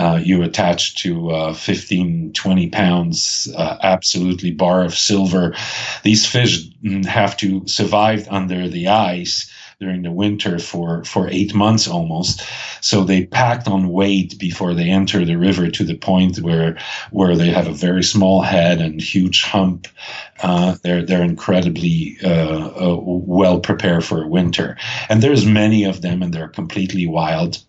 uh, you attach to uh, 15, 20 pounds, uh, absolutely bar of silver. These fish mm, have to survive under the ice during the winter for, for eight months almost. So they packed on weight before they enter the river to the point where where they have a very small head and huge hump. Uh, they're they're incredibly uh, uh, well prepared for winter, and there's many of them, and they're completely wild.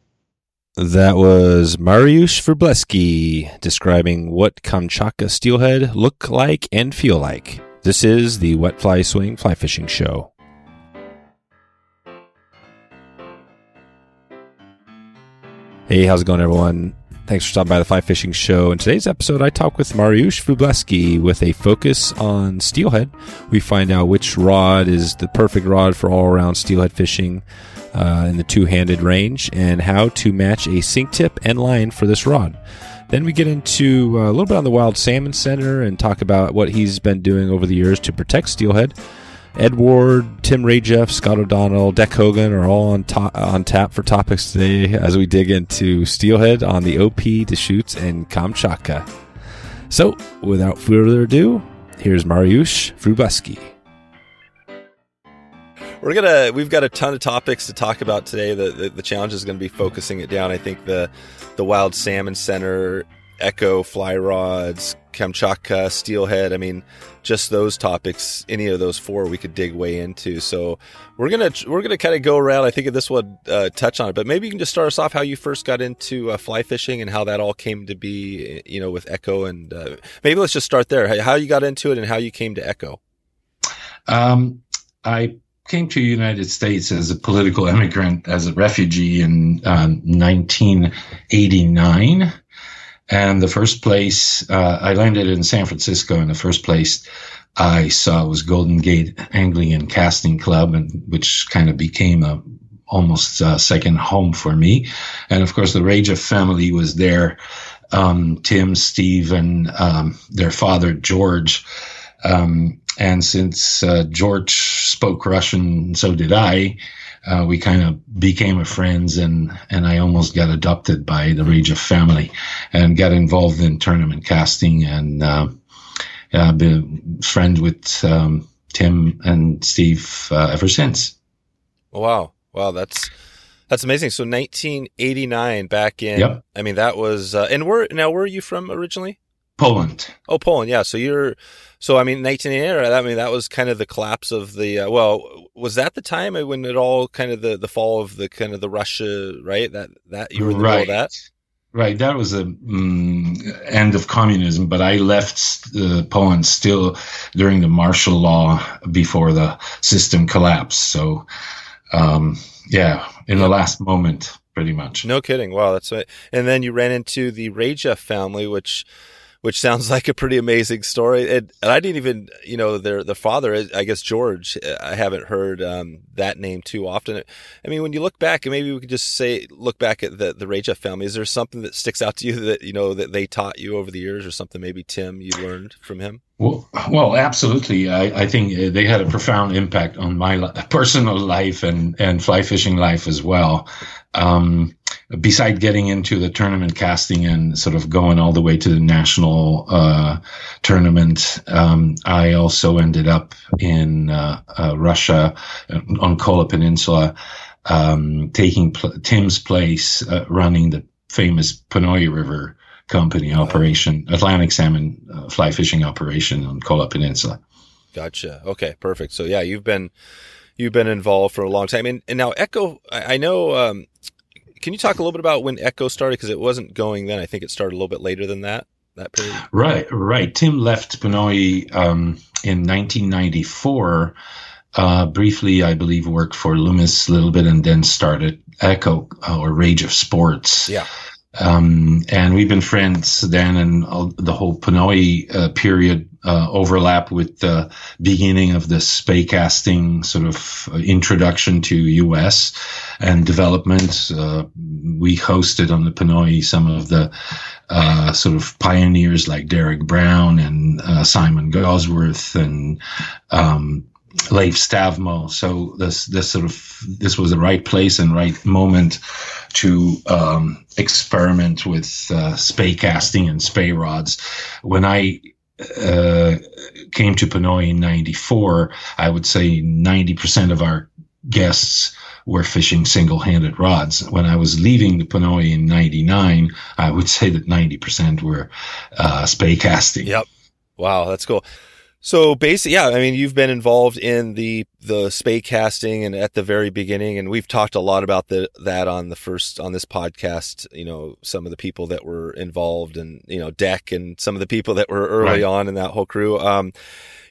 That was Mariusz Wróblewski describing what Kamchatka steelhead look like and feel like. This is the Wet Fly Swing Fly Fishing Show. Hey, how's it going, everyone? Thanks for stopping by the Fly Fishing Show. In today's episode, I talk with Mariusz Wróblewski with a focus on steelhead. We find out which rod is the perfect rod for all around steelhead fishing uh, in the two handed range and how to match a sink tip and line for this rod. Then we get into uh, a little bit on the Wild Salmon Center and talk about what he's been doing over the years to protect steelhead. Ed Ward, Tim Rajeff, Scott O'Donnell, Dec Hogan are all on, on tap for topics today as we dig into Steelhead on the OP, Deschutes, and Kamchatka. So, without further ado, here's Mariusz Wróblewski. We're gonna we've got a ton of topics to talk about today. The, the, the challenge is going to be focusing it down. I think the the Wild Salmon Center, Echo fly rods, Kamchatka, Steelhead. I mean, just those topics, any of those four, we could dig way into. So we're gonna we're gonna kind of go around. I think this would uh, touch on it, but maybe you can just start us off how you first got into uh, fly fishing and how that all came to be. You know, with Echo, and uh, maybe let's just start there. How you got into it and how you came to Echo. Um, I came to the United States as a political immigrant, as a refugee in um, 1989. And the first place, uh, I landed in San Francisco, and the first place I saw was Golden Gate Angling and Casting Club, and which kind of became a almost a second home for me. And of course, the Rajeff family was there. Um, Tim, Steve, and um, their father George. Um, and since uh, George spoke Russian, so did I uh, we kind of became friends and, and I almost got adopted by the Rajeff family and got involved in tournament casting and, uh, I've been friends with, um, Tim and Steve, uh, ever since. Wow. Wow. That's, that's amazing. So 1989 back in, yep. I mean, that was, uh, and where, now where are you from originally? Poland. Oh, Poland. Yeah. So you're, so I mean, 1988. I mean, that was kind of the collapse of the. Uh, well, was that the time when it all kind of the the fall of the kind of the Russia, right? That that you were in the right. middle of that. Right, that was the um, end of communism, but I left uh, Poland still during the martial law before the system collapsed. So, um, yeah, in the last moment, pretty much. No kidding. Wow, that's right. And then you ran into the Rajeff family, which which sounds like a pretty amazing story. And, and I didn't even, you know, their the father, I guess George. I haven't heard um, that name too often. I mean, when you look back, and maybe we could just say, look back at the the Rajeff family. Is there something that sticks out to you that you know that they taught you over the years, or something maybe Tim you learned from him? Well, well, absolutely. I, I think uh, they had a profound impact on my personal life and and fly fishing life as well. Um, beside getting into the tournament casting and sort of going all the way to the national uh, tournament, um, I also ended up in uh, uh, Russia uh, on Kola Peninsula, um, taking pl- Tim's place, uh, running the famous Ponoi River Company operation, Atlantic salmon uh, fly fishing operation on Kola Peninsula. Gotcha. Okay, perfect. So yeah, you've been you've been involved for a long time, and, and now Echo. I, I know um, can you talk a little bit about when Echo started? Because it wasn't going then. I think it started a little bit later than that. That period. Right, right. Tim left Ponoi um, in 1994. Uh, briefly, I believe, worked for Loomis a little bit, and then started Echo uh, or of Sports. Yeah. Um, and we've been friends then, and all, the whole Ponoi uh, period uh, overlap with the beginning of the spey casting sort of uh, introduction to U.S. and development. Uh, we hosted on the Ponoi some of the uh, sort of pioneers like Derek Brown and uh, Simon Gawesworth and um, Leif Stavmo. So this this sort of this was the right place and right moment to um, experiment with uh, spey casting and spey rods. When I uh, came to Ponoi in '94, I would say 90% of our guests were fishing single-handed rods. When I was leaving the Ponoi in '99, I would say that 90% were uh, spey casting. Yep. Wow, that's cool. So basically, yeah, I mean, you've been involved in the the spey casting and at the very beginning, and we've talked a lot about the that on the first on this podcast. You know, some of the people that were involved, and you know, Dec, and some of the people that were early right. on in that whole crew. Um,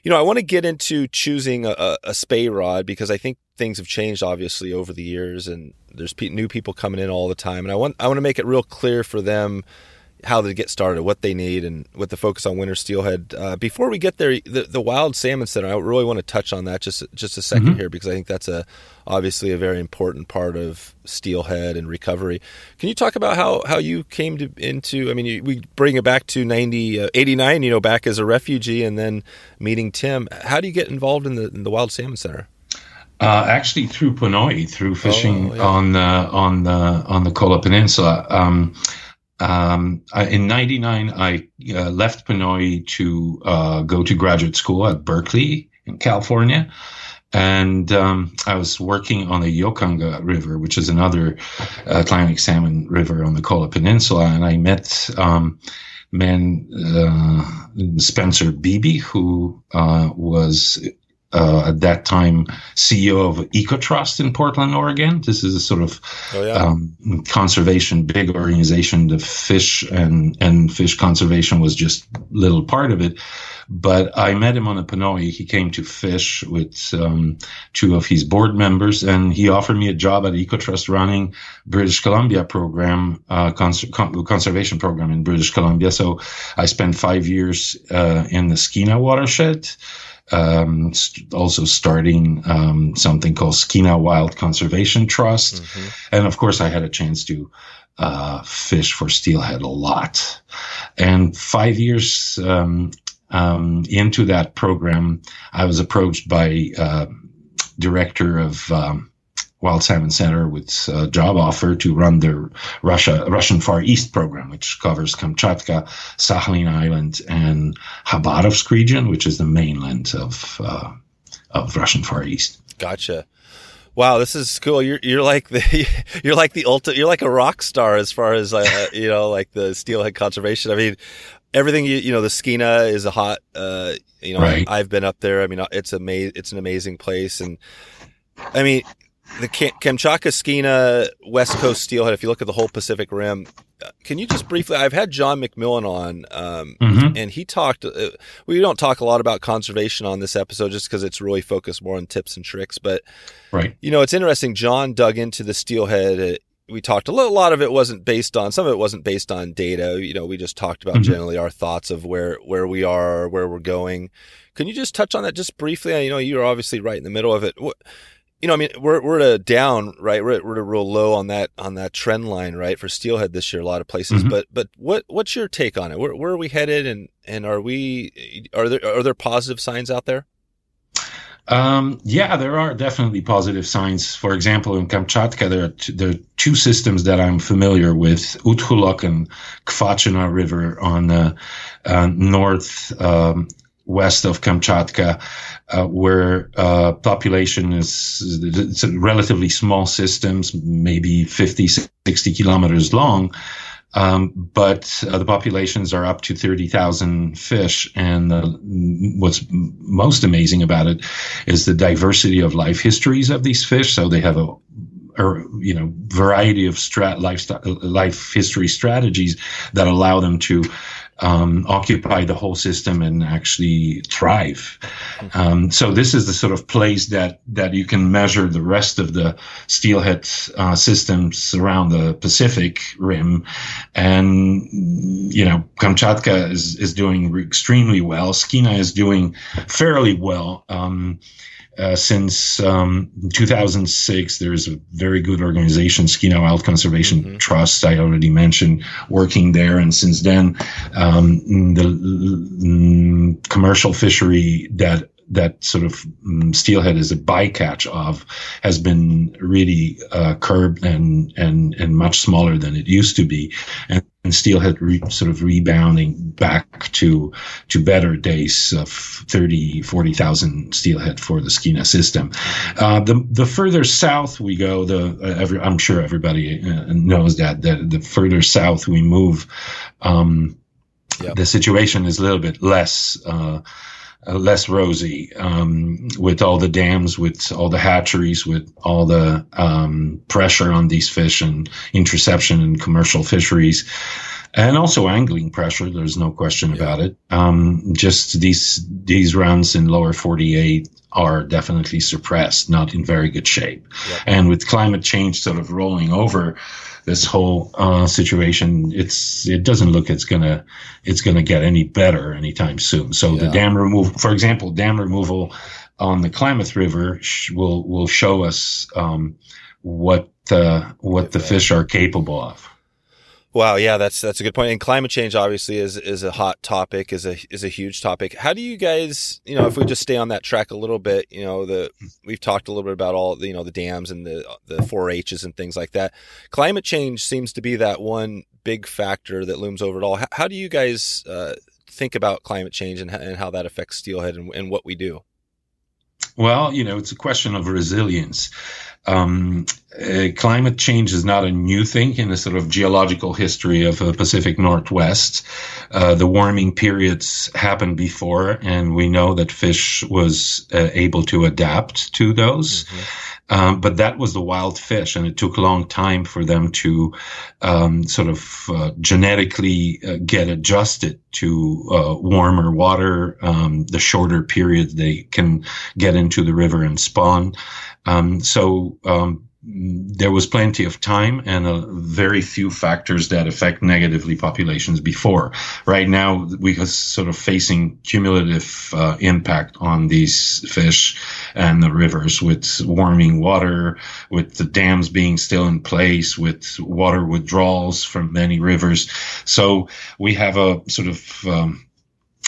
you know, I want to get into choosing a, a spey rod because I think things have changed obviously over the years, and there's new people coming in all the time, and I want I want to make it real clear for them how to get started, what they need, and with the focus on winter steelhead. Uh, before we get there, the, the Wild Salmon Center, I really want to touch on that just just a 2nd mm-hmm. here because I think that's a obviously a very important part of steelhead and recovery. Can you talk about how, how you came to into? I mean, you, we bring it back to 90, uh, 89, You know, back as a refugee, and then meeting Tim. How do you get involved in the in the Wild Salmon Center? Uh, actually, through Ponoi, through fishing oh, yeah. on the on the on the Kola Peninsula. Um, um, in '99, I uh, left Ponoi to uh, go to graduate school at Berkeley in California, and um, I was working on the Yokanga River, which is another Atlantic salmon river on the Kola Peninsula, and I met um, man uh, Spencer Beebe, who uh, was uh, at that time CEO of EcoTrust in Portland, Oregon. This is a sort of oh, yeah. um, conservation big organization. The fish and and fish conservation was just little part of it. But I met him on a Ponoi. He came to fish with um, two of his board members, and he offered me a job at EcoTrust running British Columbia program, uh, cons- conservation program in British Columbia. So I spent five years uh, in the Skeena watershed um, st- also starting um, something called Skeena Wild Conservation Trust. Mm-hmm. And of course, I had a chance to uh, fish for steelhead a lot. And five years um, um into that program, I was approached by uh, director of um, Wild Salmon Center with a job offer to run the Russia Russian Far East program, which covers Kamchatka, Sakhalin Island, and Khabarovsk region, which is the mainland of uh, of Russian Far East. Gotcha. Wow, this is cool. You're you're like the you're like the ultimate. You're like a rock star as far as uh, you know, like the steelhead conservation. I mean, everything you you know, the Skeena is a hot. Uh, you know, right. I've been up there. I mean, it's amazing. It's an amazing place, and I mean, the Kamchatka Skeena West Coast Steelhead, if you look at the whole Pacific Rim, uh, can you just briefly? I've had John McMillan on, um, mm-hmm. and he talked. Uh, we don't talk a lot about conservation on this episode just because it's really focused more on tips and tricks. But right, you know, it's interesting. John dug into the steelhead. Uh, we talked a, little, a lot of it wasn't based on some of it wasn't based on data. You know, we just talked about mm-hmm. generally our thoughts of where where we are, where we're going. Can you just touch on that just briefly? You know, you're obviously right in the middle of it. What, you know, I mean, we're we're at a down, right? We're at, we're at a real low on that on that trend line, right, for steelhead this year. A lot of places, mm-hmm. but but what what's your take on it? Where where are we headed, and and are we are there are there positive signs out there? Um, yeah, there are definitely positive signs. For example, in Kamchatka, there are, t- there are two systems that I'm familiar with: Utkholok and Kvachina River on the uh, north um, west of Kamchatka, uh, where uh, population is it's a relatively small systems, maybe 50, 60 kilometers long. Um, but uh, the populations are up to 30,000 fish. And what's most amazing about it is the diversity of life histories of these fish. So they have a or you know variety of strat life life history strategies that allow them to um, occupy the whole system and actually thrive. Um, so this is the sort of place that that you can measure the rest of the steelhead uh, systems around the Pacific Rim, and you know Kamchatka is is doing extremely well. Skeena is doing fairly well. Um, uh, since um, 2006, there's a very good organization, Skeena Wild Conservation mm-hmm. Trust, I already mentioned, working there. And since then, um, the mm, commercial fishery that that sort of um, steelhead is a bycatch of has been really uh, curbed and and and much smaller than it used to be, and, and steelhead re- sort of rebounding back to to better days of 30, 40,000 steelhead for the Skeena system. Uh, the the further south we go, the uh, every, I'm sure everybody uh, knows that the, the further south we move. Um, yep. the situation is a little bit less uh, less rosy um, with all the dams, with all the hatcheries, with all the um, pressure on these fish and interception in commercial fisheries. And also angling pressure. There's no question about it. Um, just these these runs in lower 48 are definitely suppressed, not in very good shape. Yep. And with climate change sort of rolling over, this whole uh, situation, it's it doesn't look it's gonna it's gonna get any better anytime soon. So yeah. the dam removal, for example, dam removal on the Klamath River sh- will will show us um, what the what the fish are capable of. Wow, yeah, that's that's a good point. And climate change obviously is is a hot topic, is a is a huge topic. How do you guys, you know, if we just stay on that track a little bit, you know, the we've talked a little bit about all the, you know, the dams and the the 4-H's and things like that. Climate change seems to be that one big factor that looms over it all. How, how do you guys uh, think about climate change and, and how that affects steelhead and, and what we do? Well, you know, it's a question of resilience. Um, uh, climate change is not a new thing in the sort of geological history of the Pacific Northwest. Uh, the warming periods happened before, and we know that fish was uh, able to adapt to those. Mm-hmm. Um, but that was the wild fish, and it took a long time for them to um, sort of uh, genetically uh, get adjusted to uh, warmer water, um, the shorter period they can get into the river and spawn. Um, so um, there was plenty of time and a very few factors that affect negatively populations before. Right now, we are sort of facing cumulative uh, impact on these fish and the rivers with warming water, with the dams being still in place, with water withdrawals from many rivers. So we have a sort of um,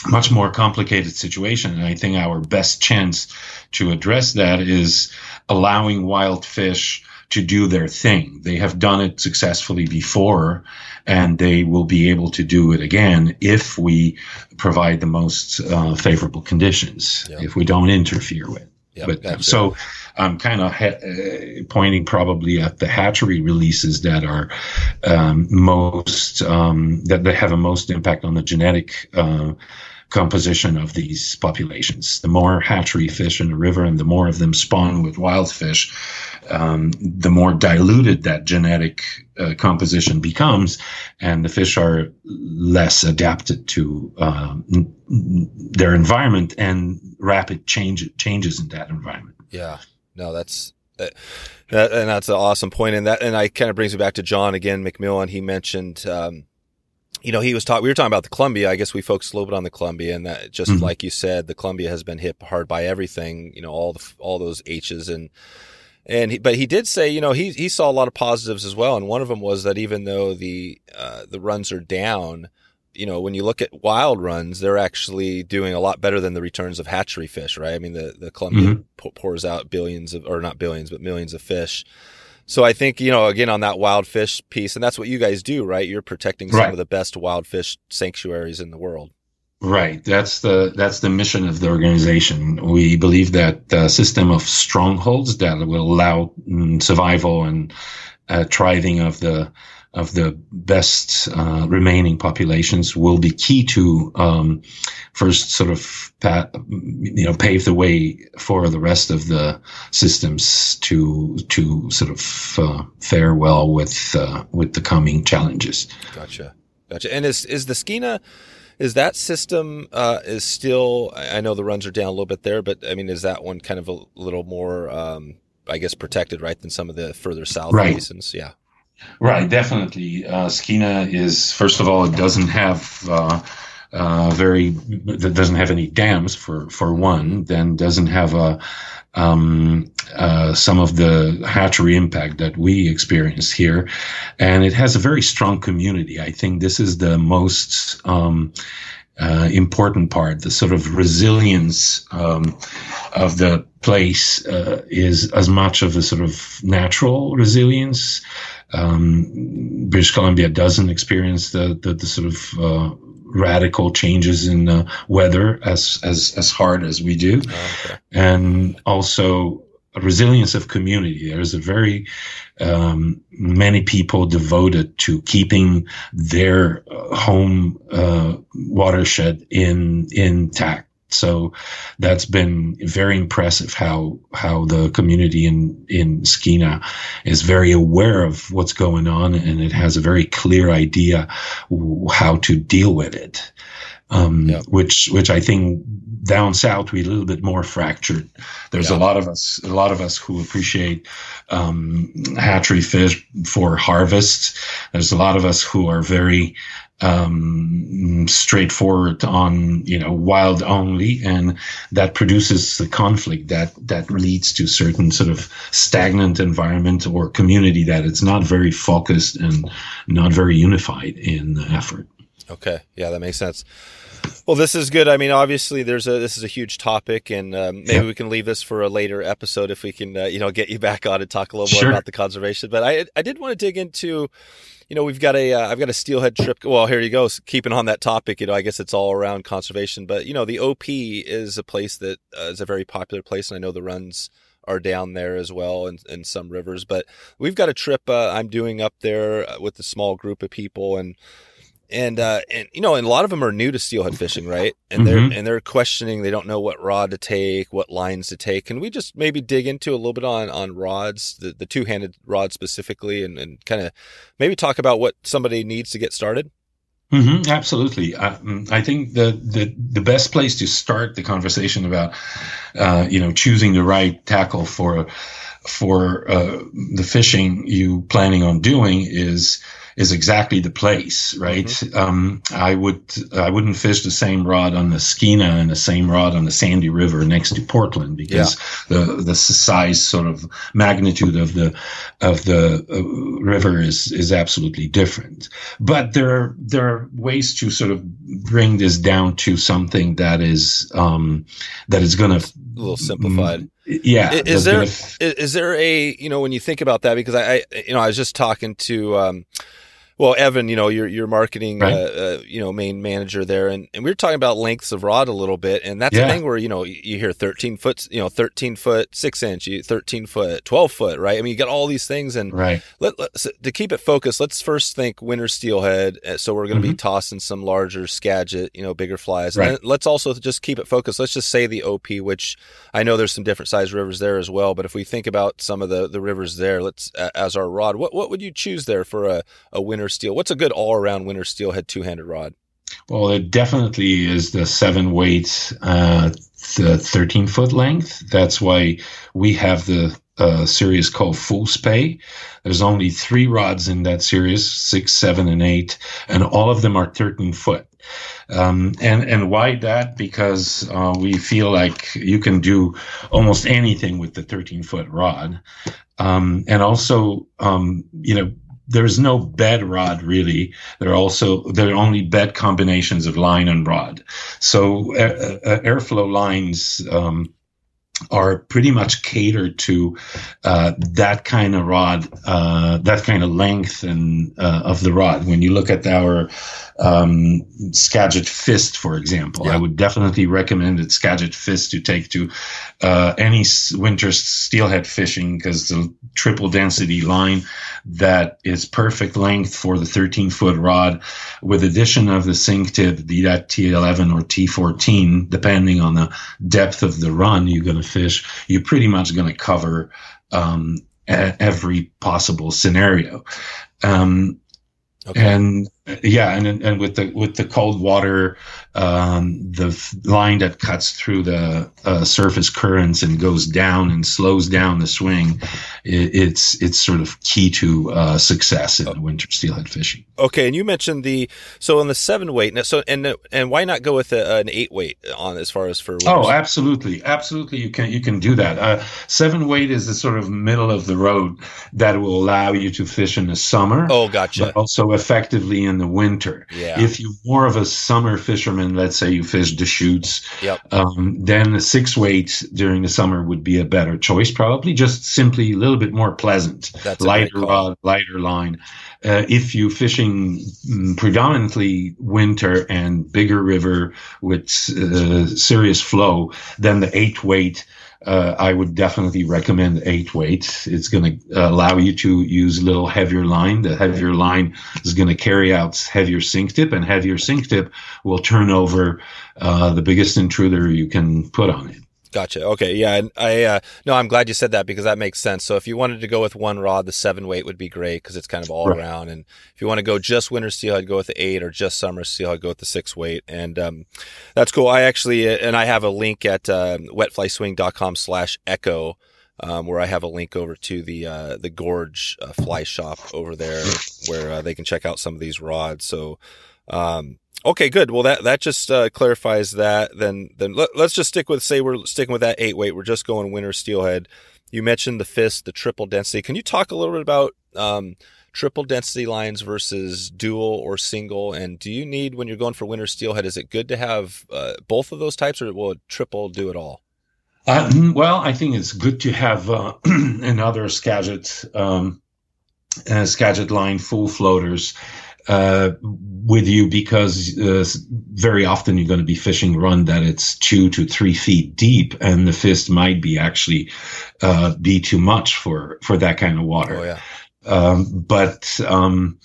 much more complicated situation. And I think our best chance to address that is allowing wild fish to do their thing. They have done it successfully before and they will be able to do it again if we provide the most uh, favorable conditions, yep. if we don't interfere with. Yep, but uh, so I'm kind of ha- uh, pointing probably at the hatchery releases that are um, most um, that they have a most impact on the genetic uh, composition of these populations. The more hatchery fish in a river and the more of them spawn with wild fish, um, the more diluted that genetic uh, composition becomes, and the fish are less adapted to um, their environment and rapid change changes in that environment. Yeah, no, that's. Uh, that, and that's an awesome point, and that and I kind of brings me back to John again McMillan. He mentioned um, you know, he was talking, we were talking about the Columbia. I guess we focused a little bit on the Columbia and that just mm-hmm. like you said, the Columbia has been hit hard by everything, you know, all the, all those H's and, and he, but he did say, you know, he, he saw a lot of positives as well. And one of them was that even though the, uh, the runs are down, you know, when you look at wild runs, they're actually doing a lot better than the returns of hatchery fish, right? I mean, the, the Columbia mm-hmm. pours out billions of, or not billions, but millions of fish. So I think, you know, again, on that wild fish piece, and that's what you guys do, right? You're protecting some right. of the best wild fish sanctuaries in the world. Right. That's the that's the mission of the organization. We believe that the system of strongholds that will allow mm, survival and uh, thriving of the of the best uh, remaining populations will be key to um, first sort of pat, you know pave the way for the rest of the systems to to sort of uh, fare well with uh, with the coming challenges. Gotcha, gotcha. And is is the Skeena is that system uh, is still? I know the runs are down a little bit there, but I mean, is that one kind of a little more? Um, I guess protected, right, than some of the further south right. basins. Yeah. Right, definitely. Uh, Skeena is first of all, it doesn't have uh, uh, very, that doesn't have any dams for for one. Then doesn't have a um, uh, some of the hatchery impact that we experience here, and it has a very strong community. I think this is the most um, uh, important part. The sort of resilience um, of the place uh, is as much of a sort of natural resilience. Um, British Columbia doesn't experience the the, the sort of uh, radical changes in uh, weather as as as hard as we do, oh, okay. and also a resilience of community. There's a very um, many people devoted to keeping their home uh, watershed in intact. So that's been very impressive how how the community in in Skeena is very aware of what's going on and it has a very clear idea how to deal with it. Um, yeah. which which I think down south we're a little bit more fractured. There's yeah. a lot of us, a lot of us who appreciate um, hatchery fish for harvest. There's a lot of us who are very um, straightforward on you know wild only, and that produces the conflict that that leads to certain sort of stagnant environment or community that it's not very focused and not very unified in the effort. Okay, yeah, that makes sense. Well, this is good. I mean, obviously, there's a this is a huge topic, and um, maybe we can leave this for a later episode if we can, uh, you know, get you back on and talk a little sure. more about the conservation. But I I did want to dig into, you know, we've got a have uh, got a steelhead trip. Well, here you go. So Keeping on that topic, you know, I guess it's all around conservation. But you know, the OP is a place that uh, is a very popular place, and I know the runs are down there as well and, in some rivers. But we've got a trip uh, I'm doing up there uh, with a small group of people and and uh, and you know, and a lot of them are new to steelhead fishing, right? And they're mm-hmm. and they're questioning. They don't know what rod to take, what lines to take. Can we just maybe dig into a little bit on on rods, the, the two handed rod specifically, and, and kind of maybe talk about what somebody needs to get started? Mm-hmm, absolutely. I, mm, I, think the, the the best place to start the conversation about, uh, you know, choosing the right tackle for for uh, the fishing you planning on doing is is exactly the place, right? Mm-hmm. Um, I would I wouldn't fish the same rod on the Skeena and the same rod on the Sandy River next to Portland because yeah. the the size sort of magnitude of the of the uh, river is is absolutely different. But there are there are ways to sort of bring this down to something that is um, that is going to a little simplified. Yeah. Is there f- is there a you know when you think about that because I, I you know I was just talking to um, well, Evan, you know, your your marketing, right. uh, uh, you know, main manager there, and, and we were talking about lengths of rod a little bit, and that's yeah. the thing where you know you hear thirteen foot, you know, thirteen foot six inch, thirteen foot, twelve foot, right? I mean, you got all these things, and right. Let, let so to keep it focused, let's first think winter steelhead. Uh, so we're going to mm-hmm. be tossing some larger skagit, you know, bigger flies. Right. And let's also just keep it focused. Let's just say the OP, which I know there's some different size rivers there as well, but if we think about some of the the rivers there, let's uh, as our rod, what what would you choose there for a a winter steel? What's a good all around winter steelhead two handed rod? Well, it definitely is the seven weight, uh, the 13 foot length. That's why we have the uh, series called Full Spey. There's only three rods in that series, six, seven, and eight, and all of them are 13 foot. Um, and and why that? Because uh, we feel like you can do almost anything with the 13 foot rod, um, and also um, you know there's no bed rod really. There are also there are only bed combinations of line and rod. So uh, uh, Airflo lines. Um, are pretty much catered to uh, that kind of rod, uh, that kind of length and uh, of the rod. When you look at our um, Skagit Fist, for example, yeah. I would definitely recommend it Skagit Fist to take to uh, any winter steelhead fishing because the triple density line that is perfect length for the 13 foot rod with addition of the sink tip, be that T11 or T14, depending on the depth of the run you're going to fish, you're pretty much going to cover um, every possible scenario. Um, okay. And yeah, and and with the with the cold water, um, the line that cuts through the uh, surface currents and goes down and slows down the swing, it, it's it's sort of key to uh, success in winter steelhead fishing. Okay, and you mentioned the so on the seven weight. So and and why not go with a, an eight weight on as far as for? Winters? Oh, absolutely, absolutely. You can you can do that. Uh, seven weight is the sort of middle of the road that will allow you to fish in the summer. Oh, gotcha. But also effectively in the winter. Yeah. If you're more of a summer fisherman, let's say you fish Deschutes, Yep. um, then a six weight during the summer would be a better choice, probably just simply a little bit more pleasant. That's lighter rod, lighter line. Uh, if you're fishing mm, predominantly winter and bigger river with uh, serious flow, then the eight weight. Uh, I would definitely recommend eight weight. It's going to allow you to use a little heavier line. The heavier line is going to carry out heavier sink tip, and heavier sink tip will turn over uh, the biggest intruder you can put on it. Gotcha. Okay. Yeah. And I, uh, no, I'm glad you said that because that makes sense. So if you wanted to go with one rod, the seven weight would be great because it's kind of all Right. around. And if you want to go just winter steelhead, I'd go with the eight or just summer steelhead, I'd go with the six weight. And, um, that's cool. I actually, and I have a link at, uh, wetflyswing.com slash echo. Um, where I have a link over to the uh, the Gorge uh, Fly Shop over there, where uh, they can check out some of these rods. So, um, Okay, good. Well, that that just uh, clarifies that. Then then let, us just stick with say we're sticking with that eight weight. We're just going winter steelhead. You mentioned the fist, the triple density. Can you talk a little bit about um, triple density lines versus dual or single? And do you need when you're going for winter steelhead? Is it good to have uh, both of those types, or will triple do it all? Uh, well, I think it's good to have uh, another Skagit um, uh, Skagit line full floaters uh, with you because uh, very often you're going to be fishing run that it's two to three feet deep, and the fist might be actually uh, be too much for for that kind of water. Oh yeah. Um, but um,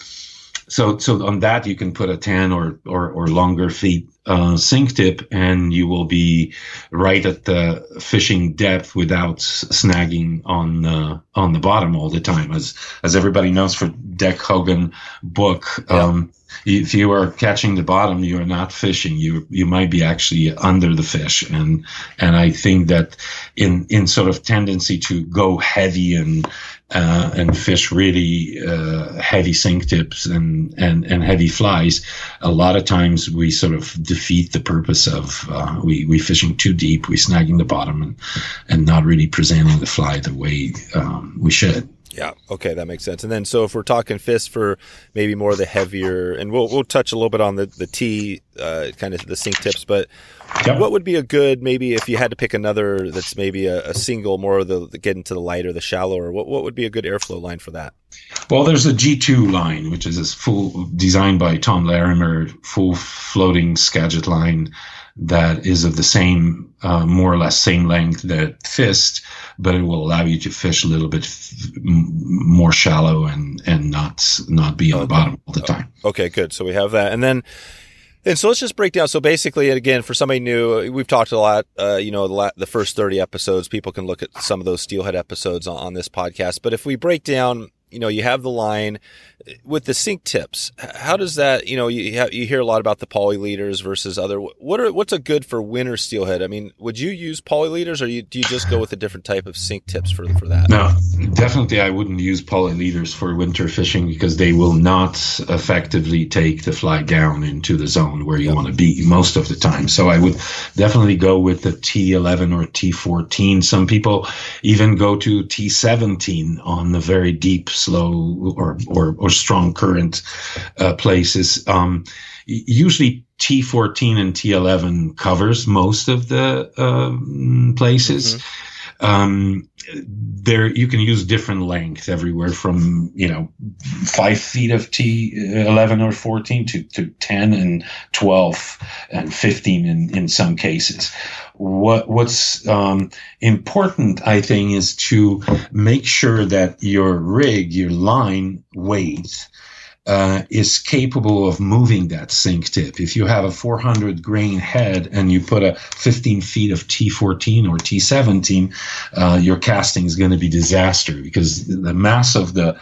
so so on that you can put a 10 or or, or longer feet uh, sink tip and you will be right at the fishing depth without snagging on the on the bottom all the time. As as everybody knows for Dec Hogan book um, if you are catching the bottom you are not fishing. You you might be actually under the fish. And and I think that in in sort of tendency to go heavy and uh, and fish really uh, heavy sink tips and, and, and heavy flies, a lot of times we sort of defeat the purpose of uh, we we fishing too deep, we snagging the bottom and and not really presenting the fly the way um, we should. Yeah. Okay, that makes sense. And then, so if we're talking fist for maybe more of the heavier, and we'll we'll touch a little bit on the the T, uh, kind of the sink tips, but what would be a good maybe if you had to pick another that's maybe a, a single, more of the, the get into the lighter, the shallower. What what would be a good Airflo line for that? Well, there's a G2 line, which is a full designed by Tom Larimer, full floating Skagit line that is of the same, uh, more or less same length that Fist, but it will allow you to fish a little bit f- more shallow and, and not, not be on the bottom all the time. Okay, good. So we have that, and then. And so let's just break down. So basically, again, for somebody new, we've talked a lot. Uh, you know, the, la- the first thirty episodes, people can look at some of those steelhead episodes on, on this podcast. But if we break down, you know, you have the line with the sink tips. How does that? You know, you you hear a lot about the poly leaders versus other. What are what's a good for winter steelhead? I mean, would you use poly leaders, or you, do you just go with a different type of sink tips for for that? No, definitely I wouldn't use poly leaders for winter fishing because they will not effectively take the fly down into the zone where you Yep. want to be most of the time. So I would definitely go with the T11 or T14. Some people even go to T17 on the very deep, slow or, or, or strong current uh, places. Um, usually T14 and T11 covers most of the um, places. Um, there you can use different length everywhere from you know five feet of T eleven or fourteen to, to ten and twelve and fifteen in, in some cases. What what's um, important, I think, is to make sure that your rig, your line weight, uh, is capable of moving that sink tip. If you have a 400 grain head and you put a 15 feet of T14 or T17, uh, your casting is going to be disaster because the mass of the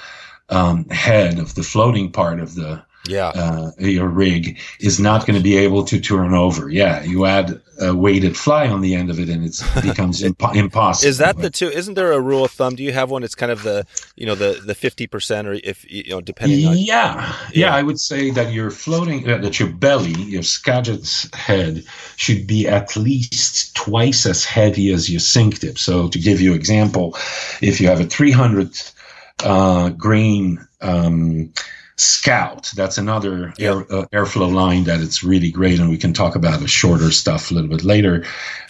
um, head of the floating part of the Yeah. uh, your rig is not going to be able to turn over. Yeah, you add a weighted fly on the end of it, and it becomes impo- impossible. Is that the two? Isn't there a rule of thumb? Do you have one? It's kind of the you know the the fifty percent, or if you know depending on. yeah, yeah, I would say that your floating, uh, that your belly, your Skagit's head, should be at least twice as heavy as your sink tip. So, to give you example, if you have a 300 uh, grain um, Scout. That's another air, uh, Airflo line that it's really great, and we can talk about the shorter stuff a little bit later.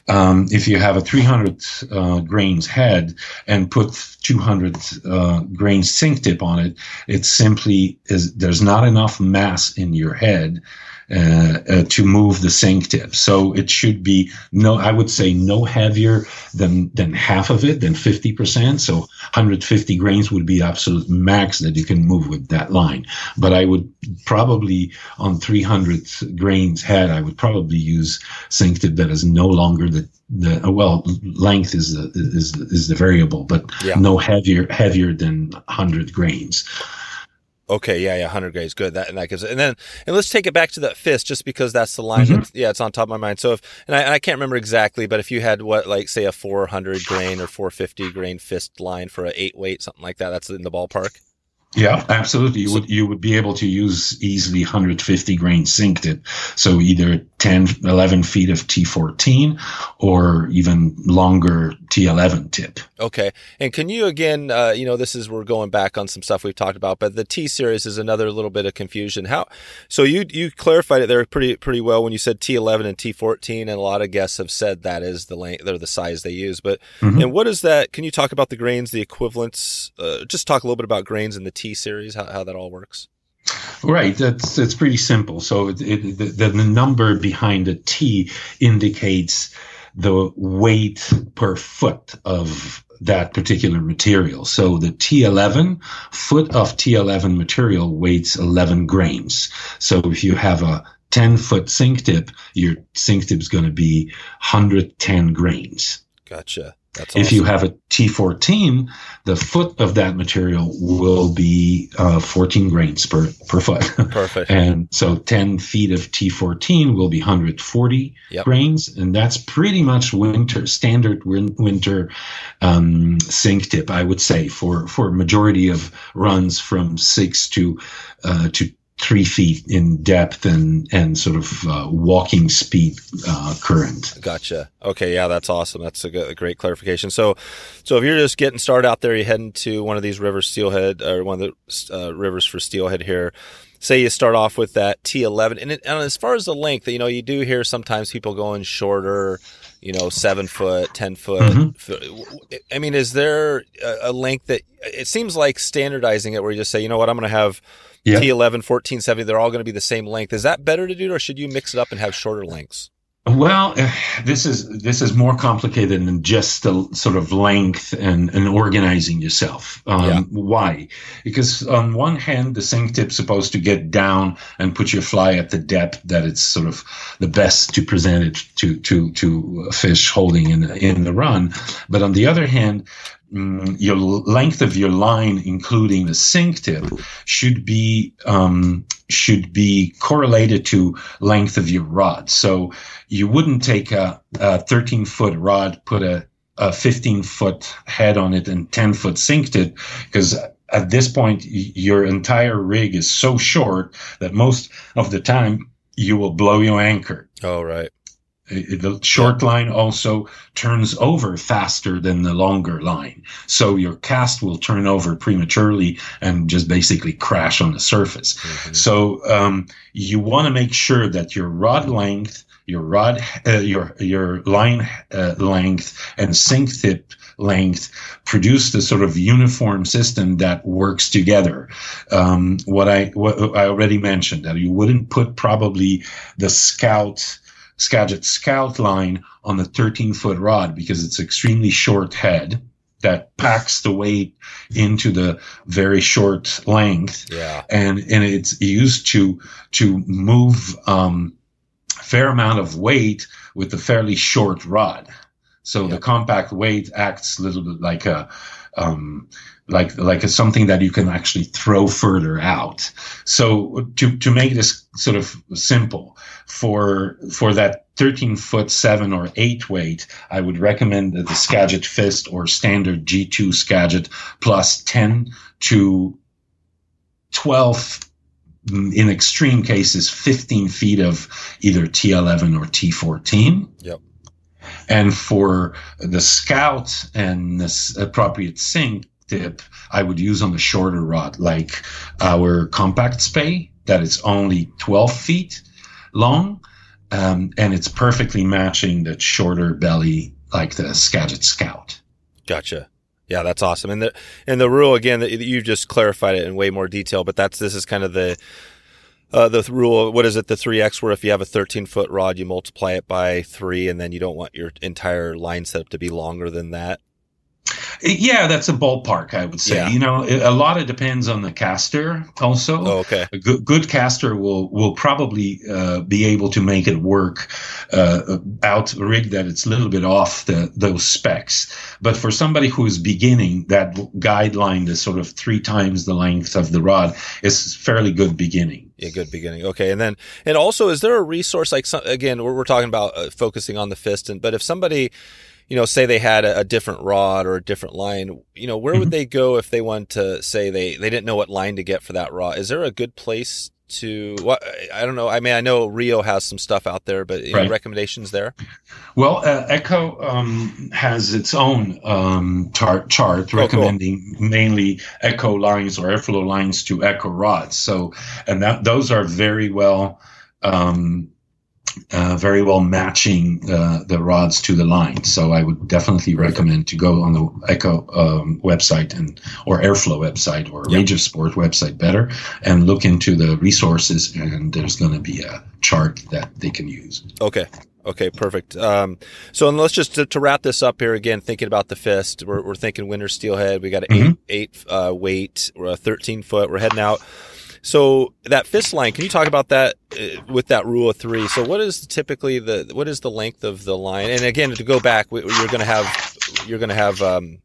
Um, if you have a 300 uh, grains head and put 200 uh, grains sink tip on it, it simply is there's not enough mass in your head Uh, uh, to move the sink tip. So it should be no, I would say no heavier than than half of it, than 50%. So 150 grains would be absolute max that you can move with that line. But I would probably on 300 grains head, I would probably use sink tip that is no longer the the well length is the is is the variable, but yeah. no heavier heavier than 100 grains. Okay, yeah, yeah, hundred grains, good. That and that gives it. And then, and let's take it back to that fist, just because that's the line. Mm-hmm. yeah, it's on top of my mind. So if, and I, and I, can't remember exactly, but if you had what, like, say, a four hundred grain or four fifty grain fist line for a eight weight, something like that, that's in the ballpark. Yeah, absolutely. You so, would you would be able to use easily 150 grain sink tip. So either 10, 11 feet of T14 or even longer T11 tip. Okay. And can you again, uh, you know, this is we're going back on some stuff we've talked about, but the T series is another little bit of confusion. How? So you you clarified it there pretty pretty well when you said T11 and T14, and a lot of guests have said that is the length, they're the size they use. But mm-hmm. and what is that? Can you talk about the grains, the equivalents? Uh, just talk a little bit about grains in the T series, how, how that all works. Right, that's that's pretty simple. So it, it, the, the number behind the T indicates the weight per foot of that particular material. So the T11 foot of T11 material weighs 11 grains. So if you have a 10 foot sink tip, your sink tip is going to be 110 grains. Gotcha. That's if you have a T14, the foot of that material will be uh, 14 grains per, per foot. Perfect. and so 10 feet of T14 will be 140 yep. grains. And that's pretty much winter, standard win- winter um, sink tip, I would say, for, for majority of runs from six to, uh, to three feet in depth and and sort of uh, walking speed uh, current. Gotcha. Okay, yeah, that's awesome. That's a, good, a, great clarification. So, so if you're just getting started out there, you're heading to one of these rivers, Steelhead, or one of the uh, rivers for Steelhead here. Say you start off with that T11, and, it, and as far as the length, you know, you do hear sometimes people going shorter you know, seven foot, ten foot. Mm-hmm. I mean, is there a, length that it seems like standardizing it, where you just say, you know what, I'm going to have yeah. T11, 1470, they're all going to be the same length. Is that better to do, or should you mix it up and have shorter lengths? Well, eh, this is this is more complicated than just the sort of length and, and organizing yourself. Um, yeah. Why? Because on one hand, the sink tip's supposed to get down and put your fly at the depth that it's sort of the best to present it to to to a fish holding in in the run. But on the other hand, Mm, your length of your line, including the sink tip, should be um, should be correlated to length of your rod. So you wouldn't take a, a 13 foot rod, put a, a 15 foot head on it, and 10 foot sink tip, because at this point your entire rig is so short that most of the time you will blow your anchor. Oh right. The short line also turns over faster than the longer line. So your cast will turn over prematurely and just basically crash on the surface. Mm-hmm. So um, you want to make sure that your rod length, your rod, uh, your your line uh, length, and sink tip length produce the sort of uniform system that works together. Um, what I what I already mentioned that you wouldn't put probably the scout Skagit Scout line on the 13 foot rod because it's extremely short head that packs the weight into the very short length. Yeah. And, and it's used to, to move, um, fair amount of weight with a fairly short rod. So yep. the compact weight acts a little bit like a, um, like like a, something that you can actually throw further out. So to to make this sort of simple for for that 13 foot 7 or 8 weight, I would recommend the Skagit Fist or standard G2 Skagit plus 10 to 12 in extreme cases 15 feet of either T11 or T14. Yep. And for the scout and this appropriate sink tip I would use on a shorter rod, like our compact spey that is only 12 feet long, um, and it's perfectly matching the shorter belly, like the Skagit Scout. Gotcha. Yeah, that's awesome. And the and the rule again that you just clarified it in way more detail, but that's this is kind of the uh, the rule. What is it? The three X, where if you have a 13 foot rod, you multiply it by three, and then you don't want your entire line setup to be longer than that. Yeah, that's a ballpark, I would say. Yeah. You know, a lot of depends on the caster also. Oh, okay. A good, good caster will will probably uh, be able to make it work uh, out rig that it's a little bit off the those specs. But for somebody who is beginning, that guideline is sort of three times the length of the rod is fairly good beginning. Yeah, good beginning. Okay, and then and also, is there a resource like some, again we're, we're talking about uh, focusing on the fist, and but if somebody you know, say they had a, a, different rod or a different line, you know, where mm-hmm. would they go if they want to say they, they didn't know what line to get for that rod? Is there a good place to, what, I don't know. I mean, I know Rio has some stuff out there, but right. recommendations there? Well, uh, Echo um, has its own um, tar- chart oh, recommending cool. mainly Echo lines or Airflo lines to Echo rods. So, and that those are very well um, uh, very well matching uh, the rods to the line. So I would definitely recommend to go on the Echo um, website and or Airflo website or yep. Sport website better and look into the resources. And there's going to be a chart that they can use. Okay. Okay, perfect. Um, so let's just to, to, wrap this up here again, thinking about the fist, we're, we're thinking winter steelhead. We got an mm-hmm. eight, eight uh, weight, we're a 13 foot. We're heading out. So that fist line, can you talk about that uh, with that rule of three? So what is typically the what is the length of the line? And again, to go back, you're going to have you're going to have um,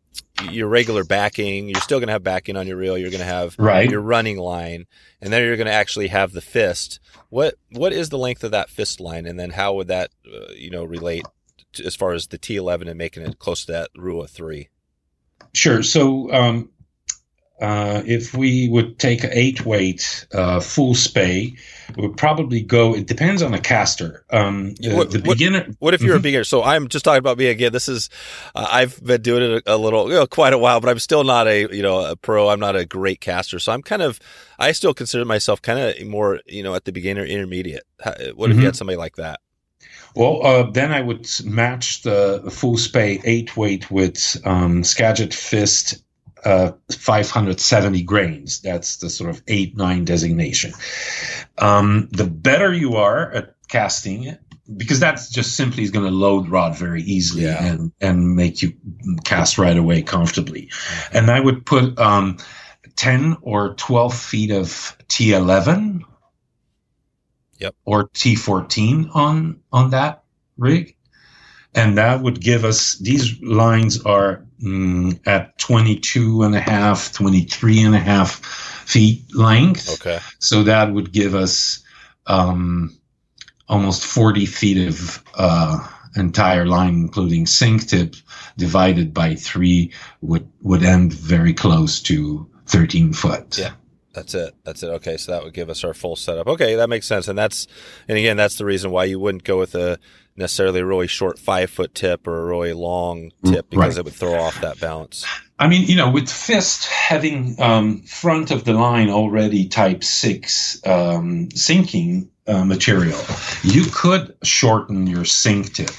your regular backing. You're still going to have backing on your reel. You're going to have right. your running line, and then you're going to actually have the fist. What what is the length of that fist line, and then how would that uh, you know relate to, as far as the T11 and making it close to that rule of three? Sure. So um, uh, if we would take eight weight uh, full spey, would probably go. It depends on the caster. Um, what, the beginner. What, what if you're mm-hmm. a beginner? So I'm just talking about me again. This is uh, I've been doing it a, a little, you know, quite a while, but I'm still not a you know a pro. I'm not a great caster, so I'm kind of I still consider myself kind of more you know at the beginner intermediate. What if mm-hmm. you had somebody like that? Well, uh, then I would match the full spey eight weight with um, Skagit Fist uh, 570 grains. That's the sort of 8 9 designation. Um, the better you are at casting it, because that's just simply is going to load rod very easily yeah. and, and make you cast right away comfortably. And I would put um, 10 or 12 feet of T11 yep. or T14 on, on that rig. And that would give us, these lines are mm, at 22 and a half, 23 and a half feet length. Okay. So that would give us um, almost 40 feet of uh, entire line, including sink tip, divided by three, would, would end very close to 13 foot. Yeah. That's it. That's it. Okay, so that would give us our full setup. Okay, that makes sense. And that's, and again, that's the reason why you wouldn't go with a necessarily a really short five foot tip or a really long tip because right. it would throw off that balance. I mean, you know, with fist having um, front of the line already type six um, sinking uh, material, you could shorten your sink tip.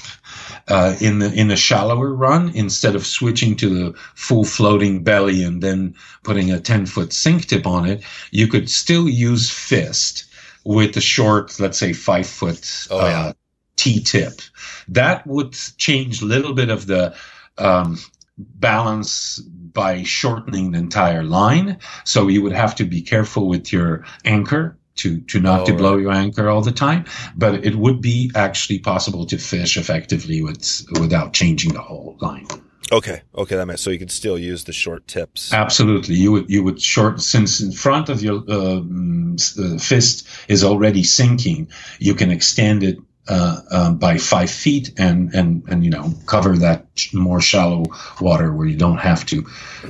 Uh, in the in a shallower run, instead of switching to the full floating belly and then putting a ten foot sink tip on it, you could still use fist with the short, let's say five foot oh, yeah. uh, T-tip. That would change a little bit of the um, balance by shortening the entire line. So you would have to be careful with your anchor to to not oh, to blow right. your anchor all the time. But it would be actually possible to fish effectively with without changing the whole line. Okay, okay, that makes so you could still use the short tips. Absolutely, you would you would short since in front of your uh, fist is already sinking. You can extend it uh, uh, by five feet and, and, and, you know, cover that more shallow water where you don't have to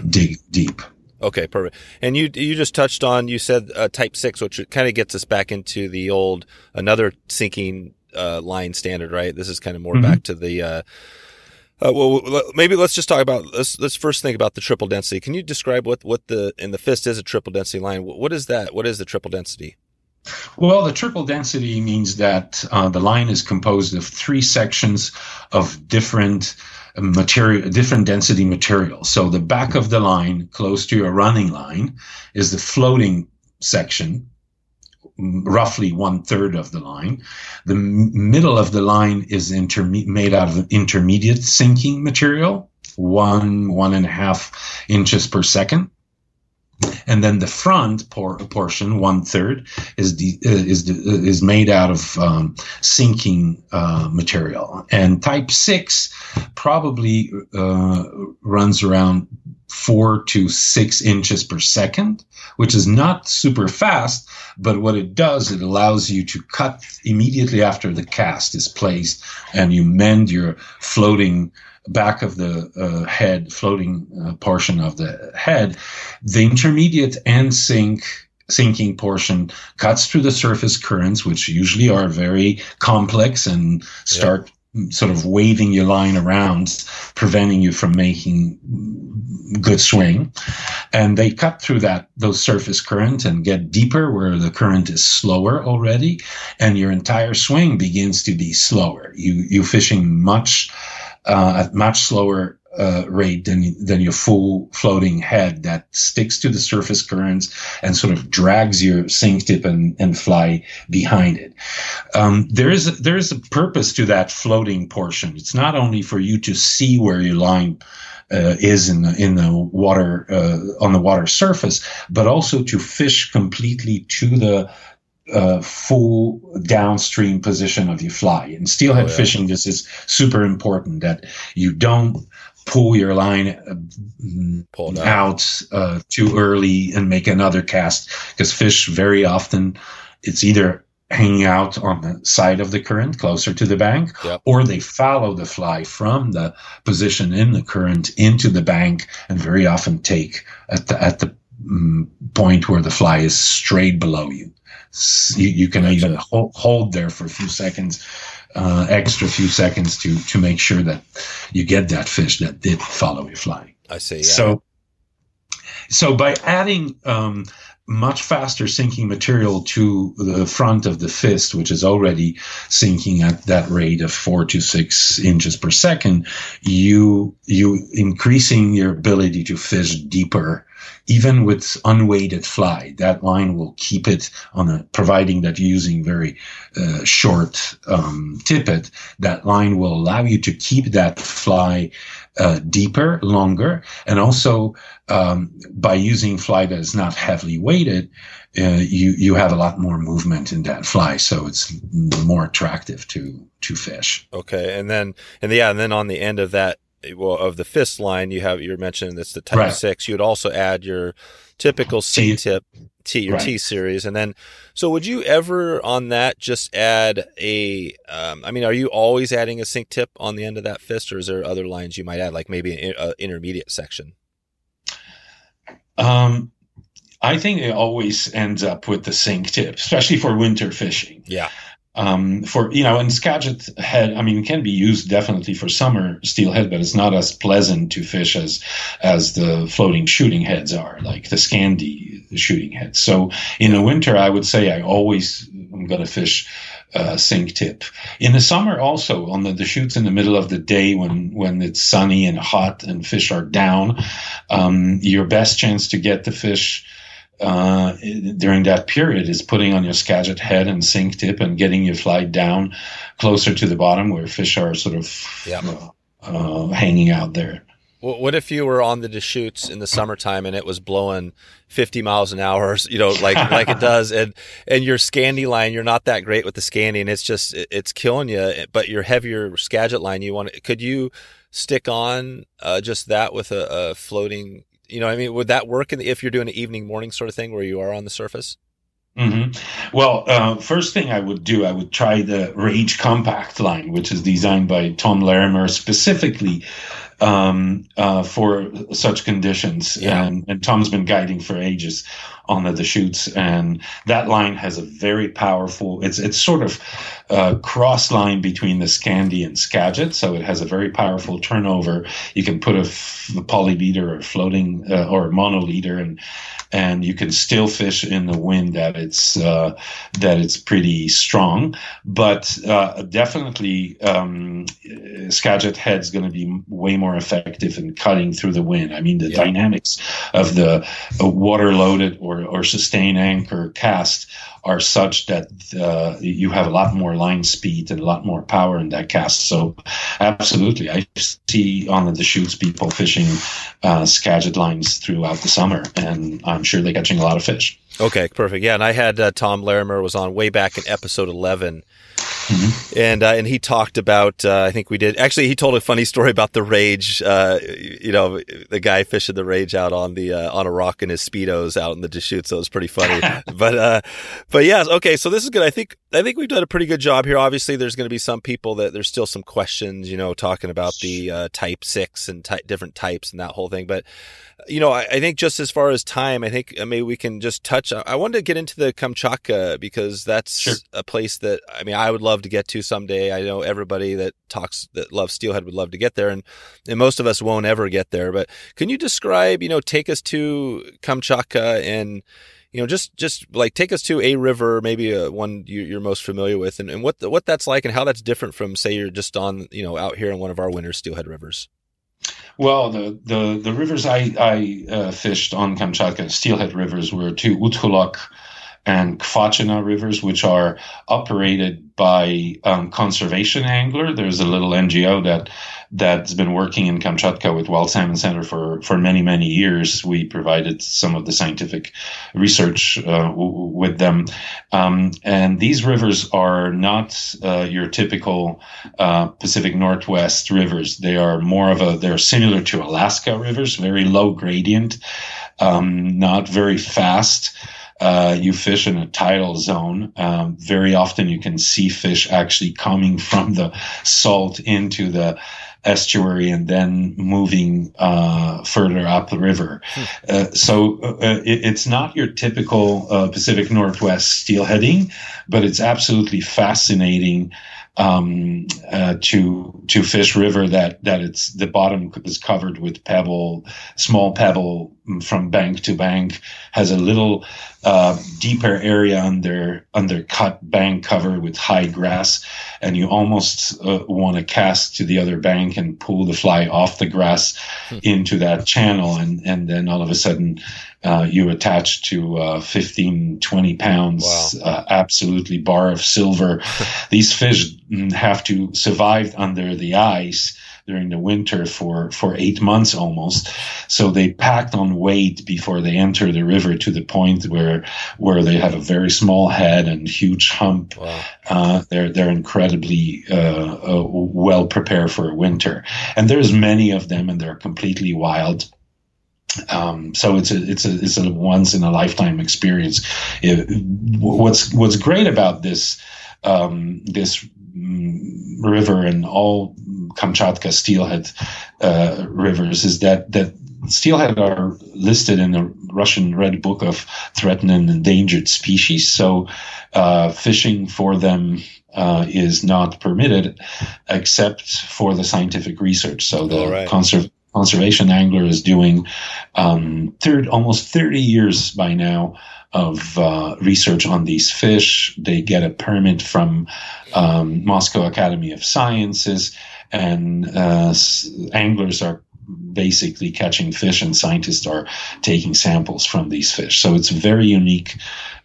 dig deep. Okay, perfect. And you you just touched on you said uh, Type Six, which kind of gets us back into the old another sinking uh, line standard, right? This is kind of more mm-hmm. back to the uh, Uh, well, maybe let's just talk about let's let's first think about the triple density. Can you describe what what the in the fist is a triple density line? What is that? What is the triple density? Well, the triple density means that uh, the line is composed of three sections of different material, different density material. So the back of the line, close to your running line, is the floating section, roughly one third of the line. The m- middle of the line is interme- made out of intermediate sinking material, one one and a half inches per second and then the front por- portion, one third, is the, uh, is the, uh, is made out of um, sinking uh, material. And Type Six probably uh, runs around four to six inches per second, which is not super fast. But what it does, it allows you to cut immediately after the cast is placed, and you mend your floating back of the uh, head, floating uh, portion of the head, the intermediate and sink sinking portion cuts through the surface currents, which usually are very complex and start yeah. sort of waving your line around, preventing you from making good swing. And they cut through that those surface current and get deeper where the current is slower already, and your entire swing begins to be slower. You you fishing much uh, at much slower uh, rate than than your full floating head that sticks to the surface currents and sort of drags your sink tip and, and fly behind it. Um, there is there is a purpose to that floating portion. It's not only for you to see where your line uh, is in the in the water uh, on the water surface, but also to fish completely to the uh, full downstream position of your fly. In steelhead oh, yeah. fishing, this is super important that you don't pull your line uh, out uh, too early and make another cast because fish very often it's either hanging out on the side of the current closer to the bank yep. or they follow the fly from the position in the current into the bank and very often take at the at the um, point where the fly is straight below you you, you can even hold, hold, there for a few seconds, uh, extra few seconds to to make sure that you get that fish that did follow your fly. I see. Yeah. So, so by adding um, much faster sinking material to the front of the fist, which is already sinking at that rate of four to six inches per second, you you increasing your ability to fish deeper even with unweighted fly, that line will keep it on a, providing that you're using very uh, short um, tippet, that line will allow you to keep that fly uh, deeper, longer, and also um, by using fly that is not heavily weighted, uh, you you have a lot more movement in that fly, so it's more attractive to to fish. Okay, and then and yeah, and then on the end of that well of the fist line you have you're mentioning that's the type right. six you would also add your typical c tip t your right. t series and then so would you ever on that just add a um, I mean are you always adding a sink tip on the end of that fist or is there other lines you might add like maybe an uh, intermediate section um I think it always ends up with the sink tip, especially for winter fishing. Yeah um, for you know, and Skagit head, I mean, can be used definitely for summer steelhead, but it's not as pleasant to fish as as the floating shooting heads are, like the Scandi shooting heads. So in the winter, I would say I always am going to fish uh, sink tip. In the summer, also on the, the shoots in the middle of the day when when it's sunny and hot and fish are down, um, your best chance to get the fish uh, during that period is putting on your Skagit head and sink tip and getting your fly down closer to the bottom where fish are sort of yep. uh, uh, hanging out there. What if you were on the Deschutes in the summertime and it was blowing 50 miles an hour, you know, like like it does, and and your Scandi line, you're not that great with the Scandi, and it's just it's killing you. But your heavier Skagit line, you want could you stick on uh, just that with a, a floating you know, I mean, would that work if you're doing an evening morning sort of thing where you are on the surface? Mm-hmm. Well, uh, first thing I would do, I would try the Rage Compact line, which is designed by Tom Larimer specifically um, uh, for such conditions. Yeah. And, and Tom's been guiding for ages on the Deschutes, and that line has a very powerful. It's it's sort of a cross line between the Scandi and Skagit, so it has a very powerful turnover. You can put a, f- a poly leader or floating uh, or mono leader, and and you can still fish in the wind that it's uh, that it's pretty strong. But uh, definitely, um, Skagit head's going to be way more effective in cutting through the wind. I mean, the yeah. dynamics of the water loaded or or sustained anchor cast are such that uh, you have a lot more line speed and a lot more power in that cast. So, absolutely, I see on the Deschutes people fishing uh, Skagit lines throughout the summer, and I'm sure they're catching a lot of fish. Okay, perfect. Yeah, and I had uh, Tom Larimer was on way back in episode 11 Mm-hmm. And uh, and he talked about uh, I think we did actually he told a funny story about the rage uh, you know the guy fishing the rage out on the uh, on a rock in his speedos out in the Deschutes so it was pretty funny but uh, but yeah okay so this is good I think I think we've done a pretty good job here obviously there's going to be some people that there's still some questions you know talking about the uh, type six and ty- different types and that whole thing but you know, I, I, think just as far as time, I think maybe we can just touch. I wanted to get into the Kamchatka because that's sure. a place that I mean I would love to get to someday. I know everybody that talks that loves Steelhead would love to get there, and and most of us won't ever get there. But can you describe, you know, take us to Kamchatka and you know, just just like take us to a river, maybe a, one you, are most familiar with, and, and what the, what that's like, and how that's different from say you're just on you know out here in one of our winter steelhead rivers. Well, the, the, the rivers I, I uh, fished on Kamchatka, steelhead rivers, were two Utkholok and Kvachina rivers, which are operated by um, Conservation Angler. There's a little NGO that that's been working in Kamchatka with Wild Salmon Center for for many many years. We provided some of the scientific research uh, w- with them, um, and these rivers are not uh, your typical uh, Pacific Northwest rivers. They are more of a they're similar to Alaska rivers, very low gradient, um, not very fast. Uh, you fish in a tidal zone. Um, very often you can see fish actually coming from the salt into the estuary and then moving uh, further up the river. Hmm. Uh, so uh, it, it's not your typical uh, Pacific Northwest steelheading, but it's absolutely fascinating um, uh, to to fish river that that it's the bottom is covered with pebble, small pebble from bank to bank, has a little uh, deeper area under under cut bank cover with high grass, and you almost uh, want to cast to the other bank and pull the fly off the grass hmm. into that channel, and and then all of a sudden uh, you attach to uh, 15, 20 pounds, wow. uh, absolutely bar of silver. These fish have to survive under the ice during the winter for, for eight months almost. So they packed on weight before they enter the river to the point where where they have a very small head and huge hump. Wow. Uh, they're they're incredibly uh, uh, well prepared for winter, and there's many of them, and they're completely wild. Um, so it's a it's a it's a once in a lifetime experience. It, what's what's great about this um, this mm, river and all Kamchatka steelhead uh, rivers is that that steelhead are listed in the Russian Red Book of Threatened and Endangered Species. So uh, fishing for them uh, is not permitted except for the scientific research. So the right. conserv- conservation angler is doing um, third, almost 30 years by now of uh, research on these fish. They get a permit from um, Moscow Academy of Sciences, and uh, anglers are basically catching fish, and scientists are taking samples from these fish. So it's a very unique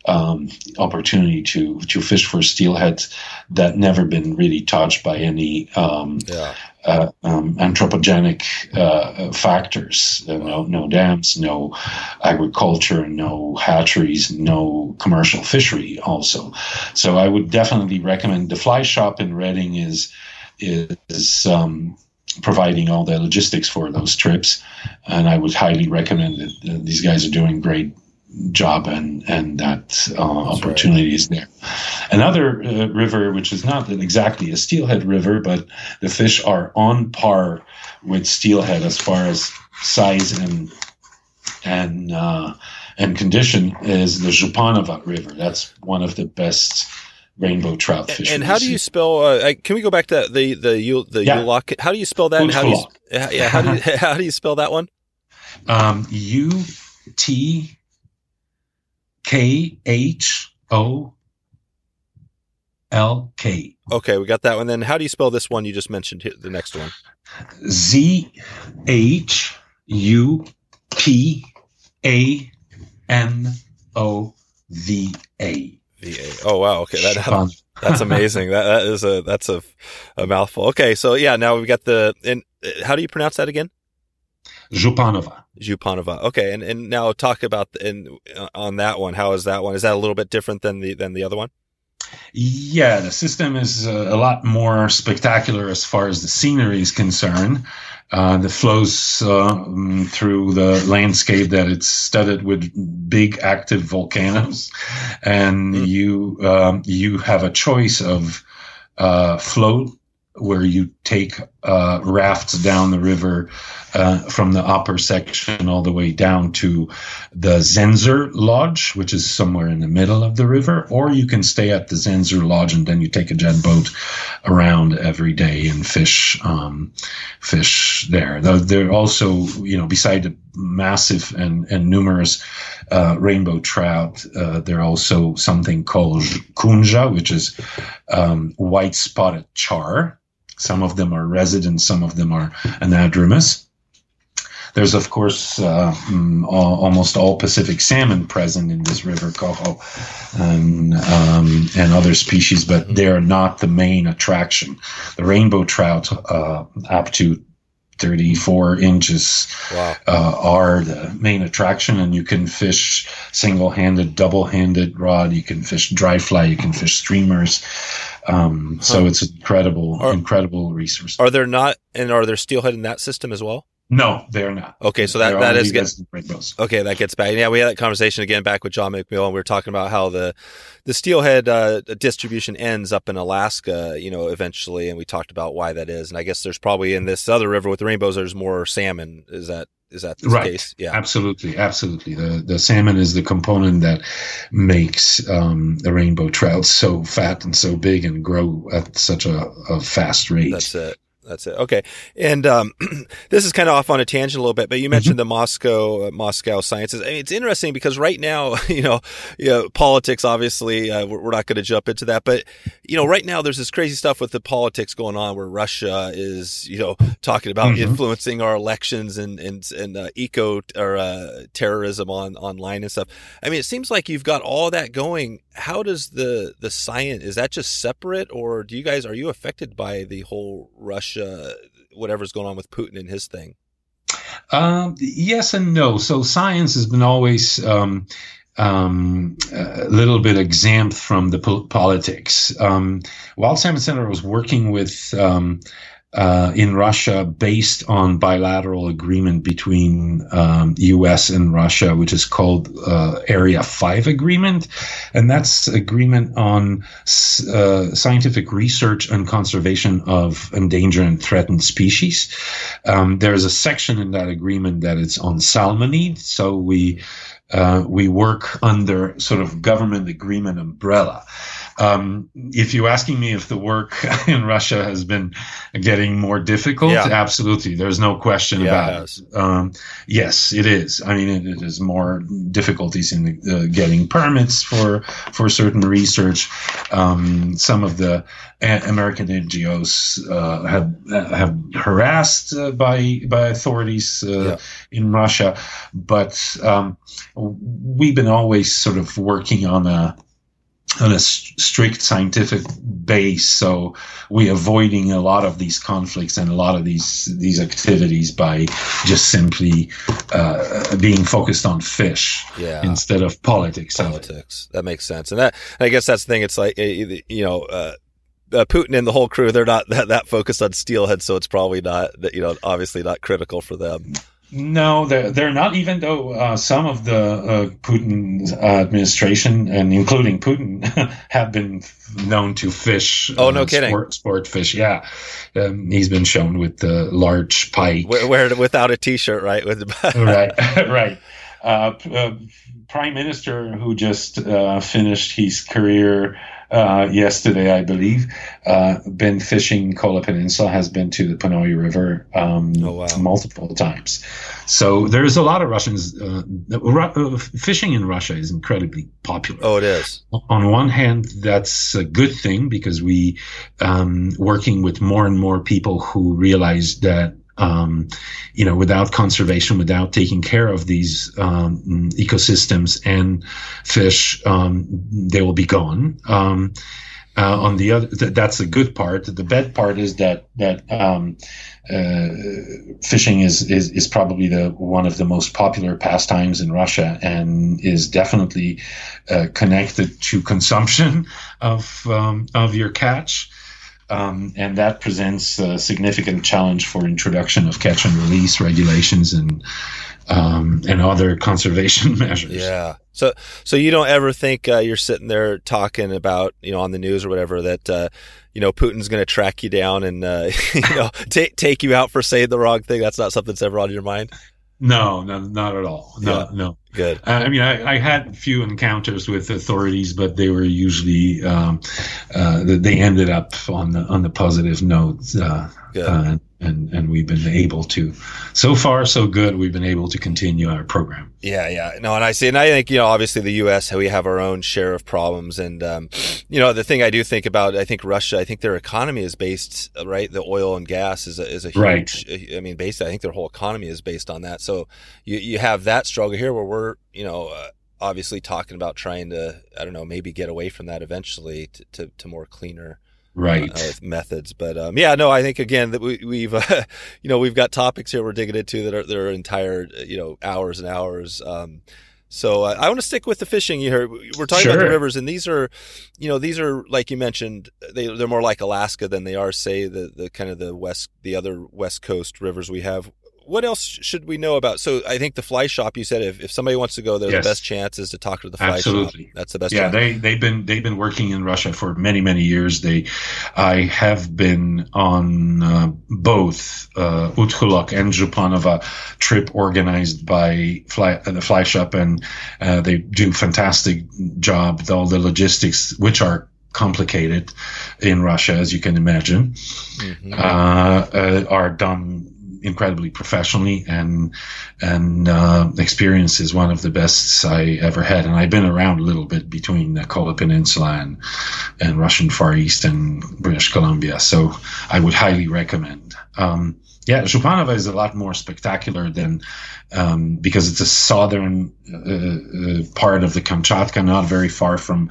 um, opportunity to to fish for steelheads that never been really touched by any um, yeah. uh, um, anthropogenic uh, factors. Uh, no, no dams, no agriculture, no hatcheries, no commercial fishery. Also, so I would definitely recommend the fly shop in Redding is is um, providing all the logistics for those trips, and I would highly recommend it. these guys are doing a great job and and that uh, opportunity right. is there. Another uh, river, which is not exactly a steelhead river, but the fish are on par with steelhead as far as size and and uh, and condition, is the Zhupanova River. That's one of the best rainbow trout fish. And how do you spell? Uh, can we go back to the the the yeah. How do you spell that? how do you, yeah, how do you, how do you spell that one? Um, U T K H O L K. Okay, we got that one. Then how do you spell this one you just mentioned? The next one. Z H U P A N O V A. V A. Oh wow. Okay, that, that's amazing. that that is a that's a, a mouthful. Okay, so yeah, now we've got the and uh, how do you pronounce that again? Zhupanova. Zhupanova. Okay, and and now talk about and uh, on that one. How is that one? Is that a little bit different than the than the other one? Yeah, the system is a, a lot more spectacular as far as the scenery is concerned. Uh, that flows uh, through the landscape that it's studded with big active volcanoes, and mm-hmm. you um, you have a choice of uh, float where you take uh, rafts down the river uh, from the upper section all the way down to the Zenzer Lodge, which is somewhere in the middle of the river, or you can stay at the Zenzer Lodge and then you take a jet boat around every day and fish um, fish there. They're also, you know, beside the massive and, and numerous uh, rainbow trout, uh, there are also something called kunja, which is um, white spotted char. Some of them are resident, some of them are anadromous. There's, of course, uh, mm, almost all Pacific salmon present in this river, coho, and, um, and other species, but mm-hmm. they're not the main attraction. The rainbow trout, uh, up to 34 inches wow. uh, are the main attraction and you can fish single-handed double-handed rod you can fish dry fly you can fish streamers um, so it's incredible are, incredible resource are there not and are there steelhead in that system as well no, they're not. Okay, so that, that is gets, okay. That gets back. Yeah, we had that conversation again back with John McMillan, and we were talking about how the the steelhead uh, distribution ends up in Alaska, you know, eventually, and we talked about why that is. And I guess there's probably in this other river with the rainbows, there's more salmon. Is that is that the right. case? Yeah, absolutely, absolutely. The the salmon is the component that makes um, the rainbow trout so fat and so big and grow at such a, a fast rate. That's it that's it. Okay, and um, this is kind of off on a tangent a little bit, but you mentioned mm-hmm. the Moscow uh, Moscow sciences. I mean, it's interesting because right now, you know, you know politics. Obviously, uh, we're, we're, not going to jump into that, but you know, right now there's this crazy stuff with the politics going on where Russia is, you know, talking about mm-hmm. influencing our elections and and and uh, eco or uh, terrorism on online and stuff. I mean, it seems like you've got all that going. How does the the science is that just separate, or do you guys are you affected by the whole Russia? whatever's going on with Putin and his thing? Um, yes and no. So science has been always um, um, a little bit exempt from the po- politics. Um, Wild Salmon Center was working with um, uh, in Russia based on bilateral agreement between um, U.S. and Russia, which is called uh, Area Five Agreement, and that's agreement on uh, scientific research and conservation of endangered and threatened species. Um, there is a section in that agreement that it's on salmonid, so we uh, we work under sort of government agreement umbrella. Um, if you're asking me if the work in Russia has been getting more difficult, yeah. absolutely. There's no question yeah, about it. it. Um, yes, it is. I mean, it, it is more difficulties in uh, getting permits for for certain research. Um, some of the American NGOs uh, have have harassed uh, by by authorities uh, yeah. in Russia, but um, we've been always sort of working on a on a strict scientific base. So we're avoiding a lot of these conflicts and a lot of these these activities by just simply uh, being focused on fish yeah. instead of politics. Politics. That makes sense. And that I guess that's the thing. It's like eh, you know. Uh, uh, Putin and the whole crew, they're not that, that focused on steelhead, so it's probably not, you know, obviously not critical for them. No, they're, they're not. Even though uh, some of the uh, Putin administration, and including Putin, have been known to fish. Oh, no uh, kidding! Sport, sport, fish, yeah. Um, he's been shown with the large pike, where, without a t-shirt, right? With right, right. Uh, uh, prime minister who just uh, finished his career uh, yesterday, I believe. Uh, been fishing Kola Peninsula, has been to the Ponoi River um, oh, wow. multiple times. So there's a lot of Russians. Uh, uh, fishing in Russia is incredibly popular. Oh, it is. On one hand, that's a good thing because we um, working with more and more people who realize that um, you know, without conservation, without taking care of these um, ecosystems and fish, um, they will be gone. Um, uh, on the other, th- that's the good part. The bad part is that that um, uh, fishing is, is is probably the one of the most popular pastimes in Russia, and is definitely uh, connected to consumption of um, of your catch. Um, and that presents a significant challenge for introduction of catch and release regulations and um, and other conservation measures. Yeah. So so you don't ever think uh, you're sitting there talking about you know on the news or whatever that uh, you know Putin's going to track you down and uh, you know take take you out for saying the wrong thing. That's not something that's ever on your mind. No, no, not at all. No, yeah. no. Good. Uh, I mean, I, I, had a few encounters with authorities, but they were usually um, uh, they ended up on the on the positive note. Uh, uh, and and we've been able to so far so good we've been able to continue our program yeah yeah no and i see and i think you know obviously the us we have our own share of problems and um, you know the thing i do think about i think russia i think their economy is based right the oil and gas is a, is a huge right. i mean based i think their whole economy is based on that so you, you have that struggle here where we're you know uh, obviously talking about trying to i don't know maybe get away from that eventually to, to, to more cleaner right uh, methods but um, yeah no i think again that we, we've uh, you know we've got topics here we're digging into that are, that are entire you know hours and hours um, so uh, I want to stick with the fishing. here we're talking sure. about the rivers, and these are, you know, these are like you mentioned, they they're more like Alaska than they are, say, the the kind of the west, the other west coast rivers we have what else should we know about? So I think the fly shop. You said if, if somebody wants to go there, yes. the best chance is to talk to the fly Absolutely. shop. That's the best. Yeah, chance. they they've been they've been working in Russia for many many years. They, I have been on uh, both uh, and Zhupanova trip organized by fly, uh, the fly shop, and uh, they do fantastic job with all the logistics, which are complicated in Russia, as you can imagine, mm-hmm. uh, uh, are done incredibly professionally and and uh, experience is one of the best I ever had. And I've been around a little bit between the Kola Peninsula and and Russian Far East and British Columbia, so I would highly recommend. Um, yeah, Zhupanova is a lot more spectacular than um, because it's a southern uh, uh, part of the Kamchatka, not very far from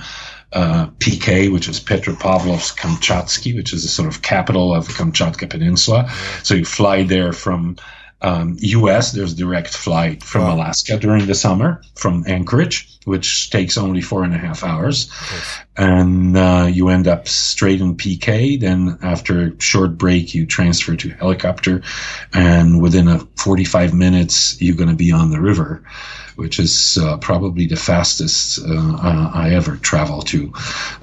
uh, PK, which is Petropavlovsk Kamchatsky, which is the sort of capital of the Kamchatka Peninsula. So you fly there from um, U.S. There's direct flight from. Alaska during the summer from Anchorage, which takes only four and a half hours, and uh, you end up straight in PK. Then after a short break, you transfer to helicopter, and within a 45 minutes, you're going to be on the river which is uh, probably the fastest uh, I ever travel to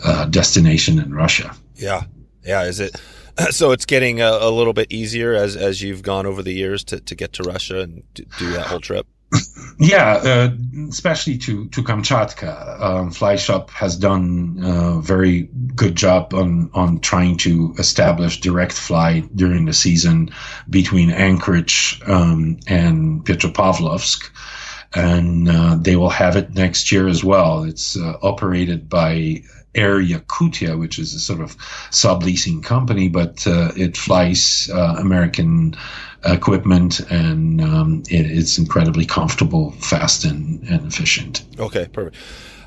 uh, destination in Russia. Yeah, yeah. Is it? So it's getting a, a, little bit easier as as you've gone over the years to, to get to Russia and do that whole trip. Yeah, uh, especially to to Kamchatka, um, Fly Shop has done a very good job on on trying to establish direct flight during the season between Anchorage um, and Petropavlovsk and uh, they will have it next year as well. It's uh, operated by Air Yakutia, which is a sort of subleasing company, but uh, it flies uh, American equipment and um, it, it's incredibly comfortable, fast, and, and efficient. Okay, perfect.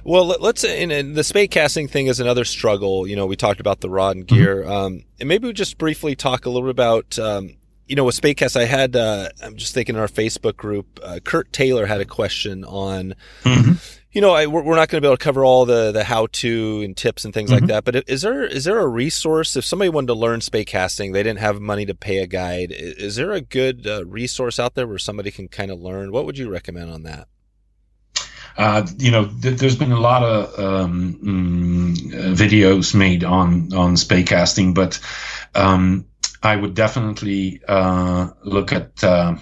Well, let's and, the spey casting thing is another struggle. You know, we talked about the rod and mm-hmm. gear, mm-hmm. um, and maybe we just briefly talk a little bit about um, you know, with spey cast, I had, uh, I'm just thinking in our Facebook group, uh, Kurt Taylor had a question on, mm-hmm. you know, I, we're, we're not going to be able to cover all the, the how to and tips and things mm-hmm. like that. But is there, is there a resource if somebody wanted to learn spey casting, they didn't have money to pay a guide? Is there a good uh, resource out there where somebody can kind of learn? What would you recommend on that? Uh, you know, th- there's been a lot of um, mm, videos made on on spey casting, but um, I would definitely uh, look at uh,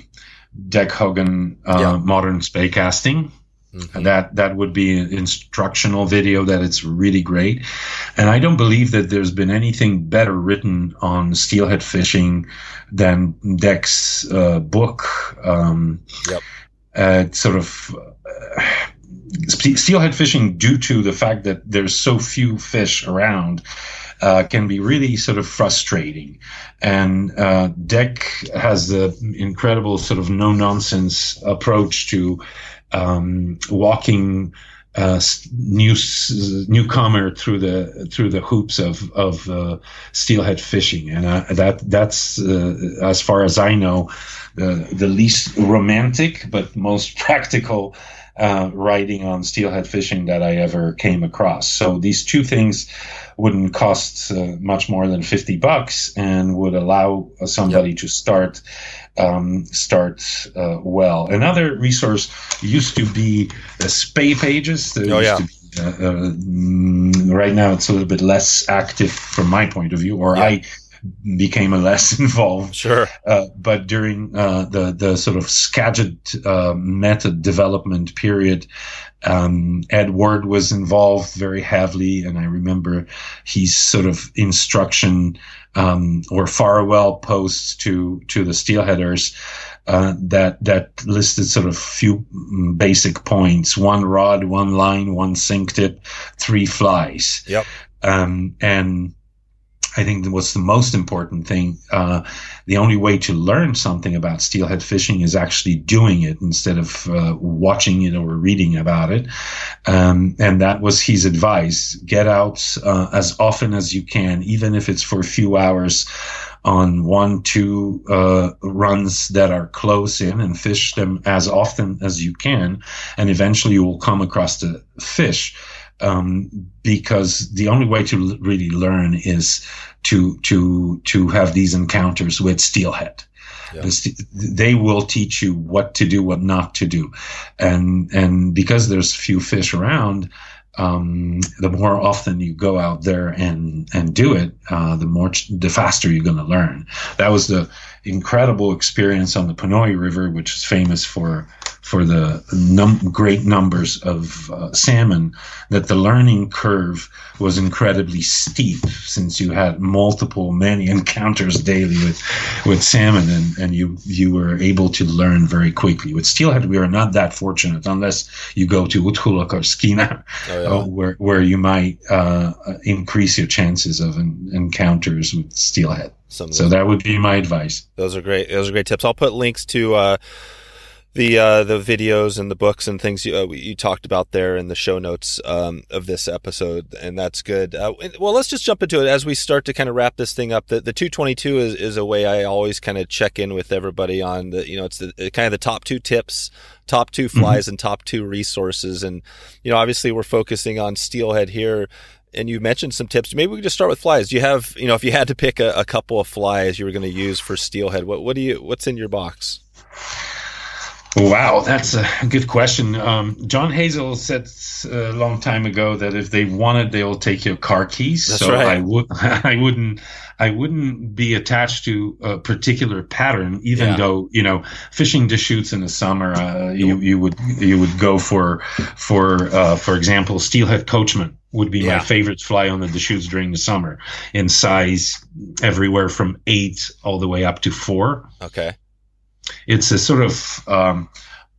Dec Hogan uh, yeah. Modern Spey Casting. Mm-hmm. That that would be an instructional video that it's really great, and I don't believe that there's been anything better written on steelhead fishing than Dec's uh, book. Um, yep. Uh, sort of uh, steelhead fishing, due to the fact that there's so few fish around, uh, can be really sort of frustrating. And uh, Dec has the incredible sort of no nonsense approach to um, walking uh, new newcomer through the through the hoops of of uh, steelhead fishing, and uh, that that's uh, as far as I know the the least romantic but most practical uh, writing on steelhead fishing that I ever came across. So these two things wouldn't cost uh, much more than 50 bucks and would allow somebody yep. to start um, start uh, well. Another resource used to be the Spey pages. There oh, yeah. Be, uh, uh, mm, right now, it's a little bit less active from my point of view, or yeah. I became a less involved. Sure. Uh, but during uh, the the sort of Skagit uh, method development period, um, Ed Ward was involved very heavily, and I remember his sort of instruction um, or farewell posts to to the steelheaders. Uh, that that listed sort of few mm, basic points: one rod, one line, one sink tip, three flies. Yep. Um, and I think what's the most important thing, uh, the only way to learn something about steelhead fishing is actually doing it instead of uh, watching it or reading about it. Um, and that was his advice. Get out uh, as often as you can, even if it's for a few hours on one, two uh, runs that are close in and fish them as often as you can. And eventually you will come across the fish um, because the only way to l- really learn is to to to have these encounters with steelhead. Yeah. They will teach you what to do, what not to do, and and because there's few fish around, um, the more often you go out there and and do it, uh, the more the faster you're going to learn. That was the incredible experience on the Ponoi River, which is famous for for the num- great numbers of uh, salmon, that the learning curve was incredibly steep since you had multiple, many encounters daily with, with salmon and, and you, you were able to learn very quickly. With steelhead, we are not that fortunate unless you go to Utkholok or Skeena, oh, yeah. uh, where, where you might uh, increase your chances of an, encounters with steelhead. So that would be my advice. Those are great. Those are great tips. I'll put links to uh, the uh, the videos and the books and things you, uh, you talked about there in the show notes um, of this episode, and that's good. Uh, well, let's just jump into it as we start to kind of wrap this thing up. The, the 222 is, is a way I always kind of check in with everybody on the you know it's the kind of the top two tips, top two mm-hmm. flies, mm-hmm. and top two resources. And you know, obviously, we're focusing on steelhead here and you mentioned some tips. Maybe we could just start with flies. Do you have, you know, if you had to pick a, a couple of flies you were going to use for steelhead, what what do you what's in your box? Wow, that's a good question. Um, John Hazel said a long time ago that if they wanted, they'll take your car keys. That's so right. I would, I wouldn't, I wouldn't be attached to a particular pattern, even yeah. though you know fishing Deschutes in the summer, uh, you you would you would go for for uh, for example steelhead coachman would be yeah. my favorite fly on the Deschutes during the summer in size everywhere from eight all the way up to four. Okay it's a sort of um,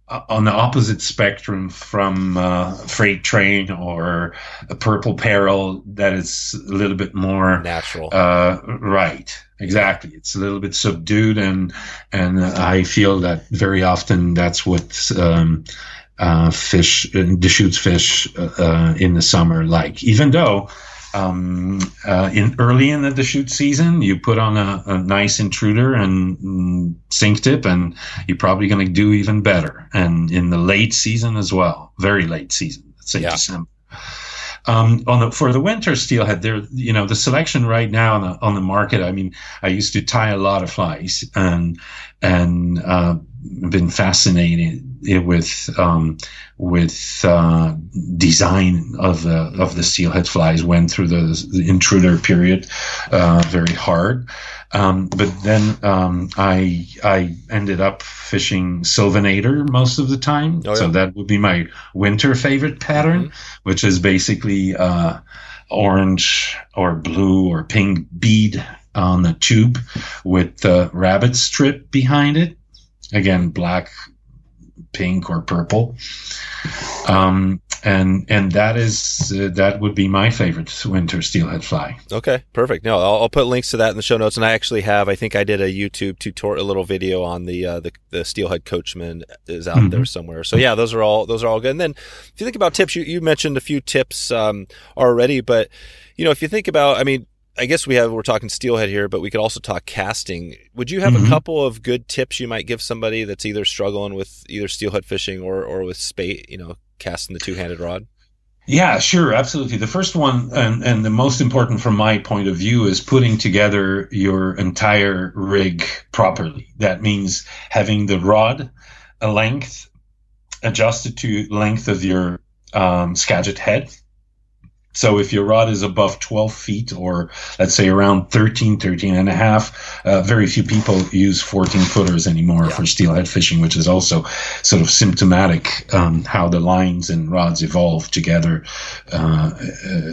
on the opposite spectrum from uh, freight train or a purple peril that is a little bit more natural uh, right exactly it's a little bit subdued and and i feel that very often that's what um, uh, fish Deschutes fish uh, in the summer like even though Um, uh, in early in the shoot season, you put on a, a nice intruder and mm, sink tip, and you're probably going to do even better. And in the late season as well, very late season, let's say yeah. December. Um, on the, for the winter steelhead, there, you know, the selection right now on the, on the market. I mean, I used to tie a lot of flies and, and, uh, been fascinated with, um, with, uh, design of the, of the steelhead flies went through the, the intruder period, uh, very hard. Um, but then um, I I ended up fishing Sylvanator most of the time, oh, yeah. so that would be my winter favorite pattern, mm-hmm. which is basically uh, orange or blue or pink bead on the tube with the rabbit strip behind it. Again, black, pink, or purple. Um, and and that is uh, that would be my favorite winter steelhead fly. Okay, perfect. No, I'll, I'll, put links to that in the show notes, and I actually have. I think I did a YouTube tutorial, a little video on the uh, the, the steelhead coachman is out mm-hmm. there somewhere. So yeah, those are all those are all good. And then if you think about tips, you you mentioned a few tips um, already, but you know if you think about, I mean. I guess we have we're talking steelhead here, but we could also talk casting. Would you have mm-hmm. a couple of good tips you might give somebody that's either struggling with either steelhead fishing or or with spey, you know, casting the two-handed rod? Yeah, sure, absolutely. The first one, and, and the most important from my point of view, is putting together your entire rig properly. That means having the rod a length adjusted to length of your um, Skagit head so if your rod is above 12 feet or let's say around 13, 13 and a half, uh, very few people use 14 footers anymore yeah. for steelhead fishing, which is also sort of symptomatic um, how the lines and rods evolve together uh, uh,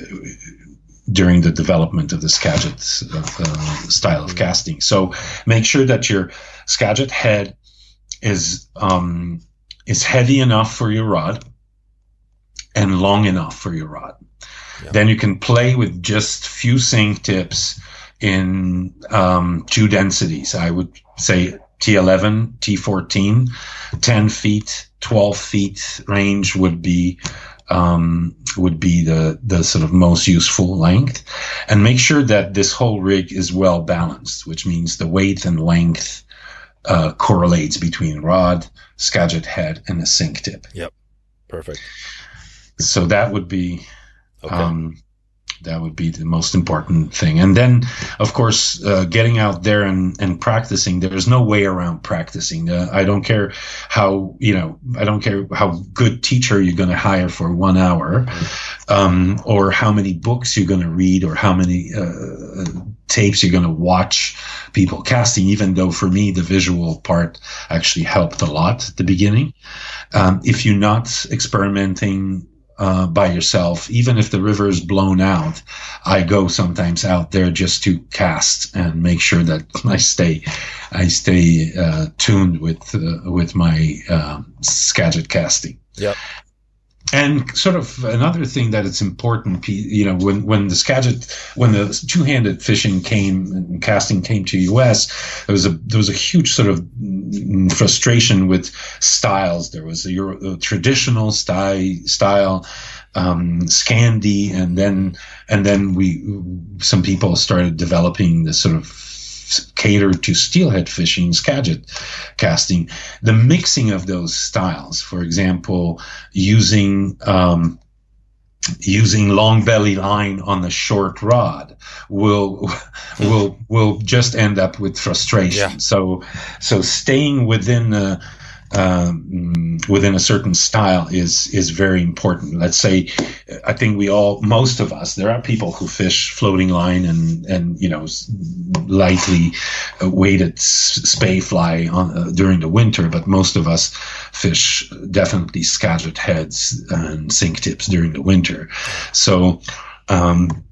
during the development of the Skagit uh, style of casting. So make sure that your Skagit head is um, is heavy enough for your rod and long enough for your rod. Then you can play with just few sink tips in um, two densities. I would say T11, T14, 10 feet, 12 feet range would be um, would be the the sort of most useful length, and make sure that this whole rig is well balanced, which means the weight and length uh, correlates between rod, Skagit head, and the sink tip. Yep, perfect. So that would be Okay. Um, that would be the most important thing. And then, of course, uh, getting out there and, and practicing. There's no way around practicing. Uh, I don't care how, you know, I don't care how good teacher you're going to hire for one hour, um, or how many books you're going to read, or how many uh, tapes you're going to watch people casting, even though for me, the visual part actually helped a lot at the beginning. Um, if you're not experimenting uh, by yourself, even if the river is blown out. I go sometimes out there just to cast and make sure that I stay, I stay uh, tuned with uh, with my uh, Skagit casting. Yep. And sort of another thing that it's important, you know, when, when the Skagit, when the two-handed fishing came and casting came to U.S., there was a there was a huge sort of frustration with styles. There was a, a traditional style, style, um, Scandi, and then and then we some people started developing this sort of catered to steelhead fishing, Skagit casting. The mixing of those styles, for example, using um, using long belly line on the short rod will will will just end up with frustration. Yeah. So so staying within the um, within a certain style is is very important. Let's say, I think we all, most of us, there are people who fish floating line and and you know lightly weighted spey fly on, uh, during the winter, but most of us fish definitely Skagit heads and sink tips during the winter. So um,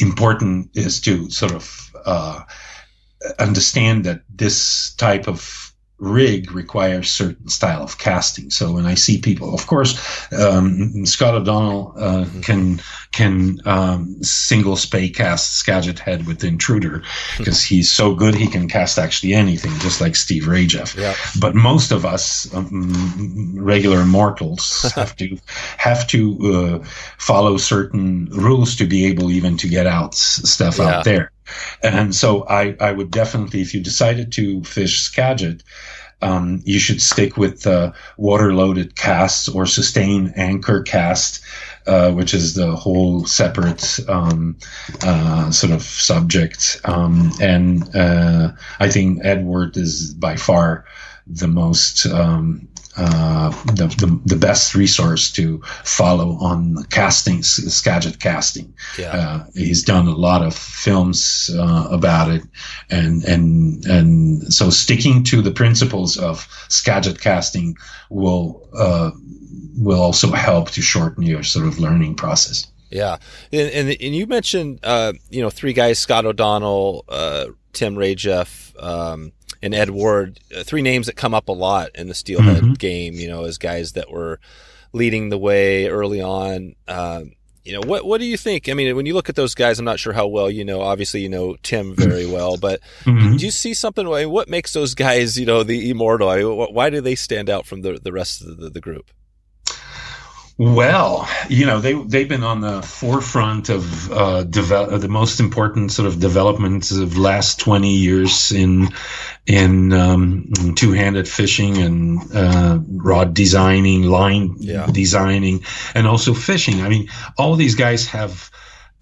important is to sort of uh, understand that this type of rig requires certain style of casting. So when I see people, of course, um, Scott O'Donnell uh, mm-hmm. can can um, single spey cast Skagit head with Intruder because he's so good he can cast actually anything, just like Steve Rajeff. Yeah. But most of us um, regular mortals have to have to uh, follow certain rules to be able even to get out stuff yeah. out there. And so I, I would definitely, if you decided to fish Skagit, um, you should stick with uh, water loaded casts or sustain anchor cast, uh, which is the whole separate um, uh, sort of subject. Um, and uh, I think Ed Ward is by far the most um, uh, the, the, the best resource to follow on casting, Skagit casting. Yeah. Uh, he's done a lot of films uh, about it, and and and so sticking to the principles of Skagit casting will uh, will also help to shorten your sort of learning process. Yeah, and and, and you mentioned uh, you know three guys: Scott O'Donnell, uh, Tim Rajeff. Um, and Ed Ward, uh, three names that come up a lot in the Steelhead mm-hmm. game, you know, as guys that were leading the way early on. Um, you know, what what do you think? I mean, when you look at those guys, I'm not sure how well you know. Obviously, you know Tim very well, but mm-hmm. do you see something? What makes those guys, you know, the immortal? Why do they stand out from the the rest of the, the group? Well, you know they they've been on the forefront of uh, develop, the most important sort of developments of last twenty years in in, um, two handed fishing and uh, rod designing, line yeah. designing, and also fishing. I mean, all these guys have.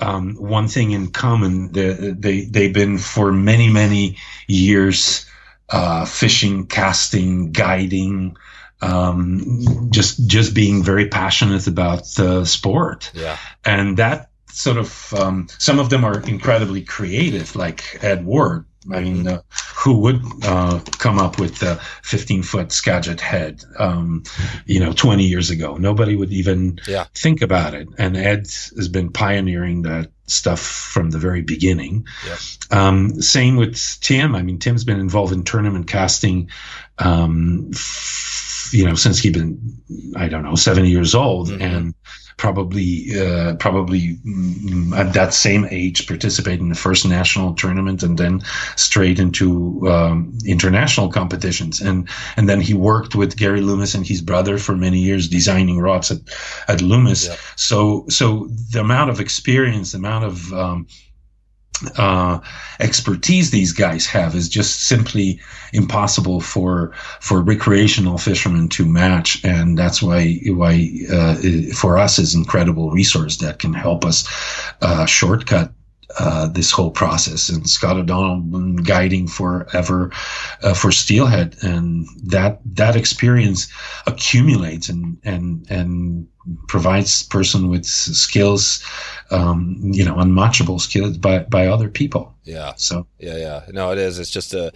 Um, one thing in common, they, they they've been for many many years uh, fishing, casting, guiding, um, just just being very passionate about the sport. Yeah, and that sort of um, some of them are incredibly creative, like Ed Ward. I mean, uh, who would uh, come up with the 15 foot Skagit head, um, you know, 20 years ago? Nobody would even yeah. think about it. And Ed has been pioneering that stuff from the very beginning. Yeah. Um, same with Tim. I mean, Tim's been involved in tournament casting um, you know, since he'd been, I don't know, seventy years old mm-hmm. and probably, uh, probably mm, at that same age participated in the first national tournament and then straight into, um, international competitions. And, and then he worked with Gary Loomis and his brother for many years designing rods at, at Loomis. Yeah. So, so the amount of experience, the amount of, um, uh, expertise these guys have is just simply impossible for for recreational fishermen to match, and that's why why uh, for us is incredible resource that can help us uh, shortcut uh, this whole process. And Scott O'Donnell been guiding forever uh, for Steelhead, and that that experience accumulates and and and provides person with skills, um, you know, unmatchable skills by by other people. Yeah. So yeah, yeah. No, it is. It's just a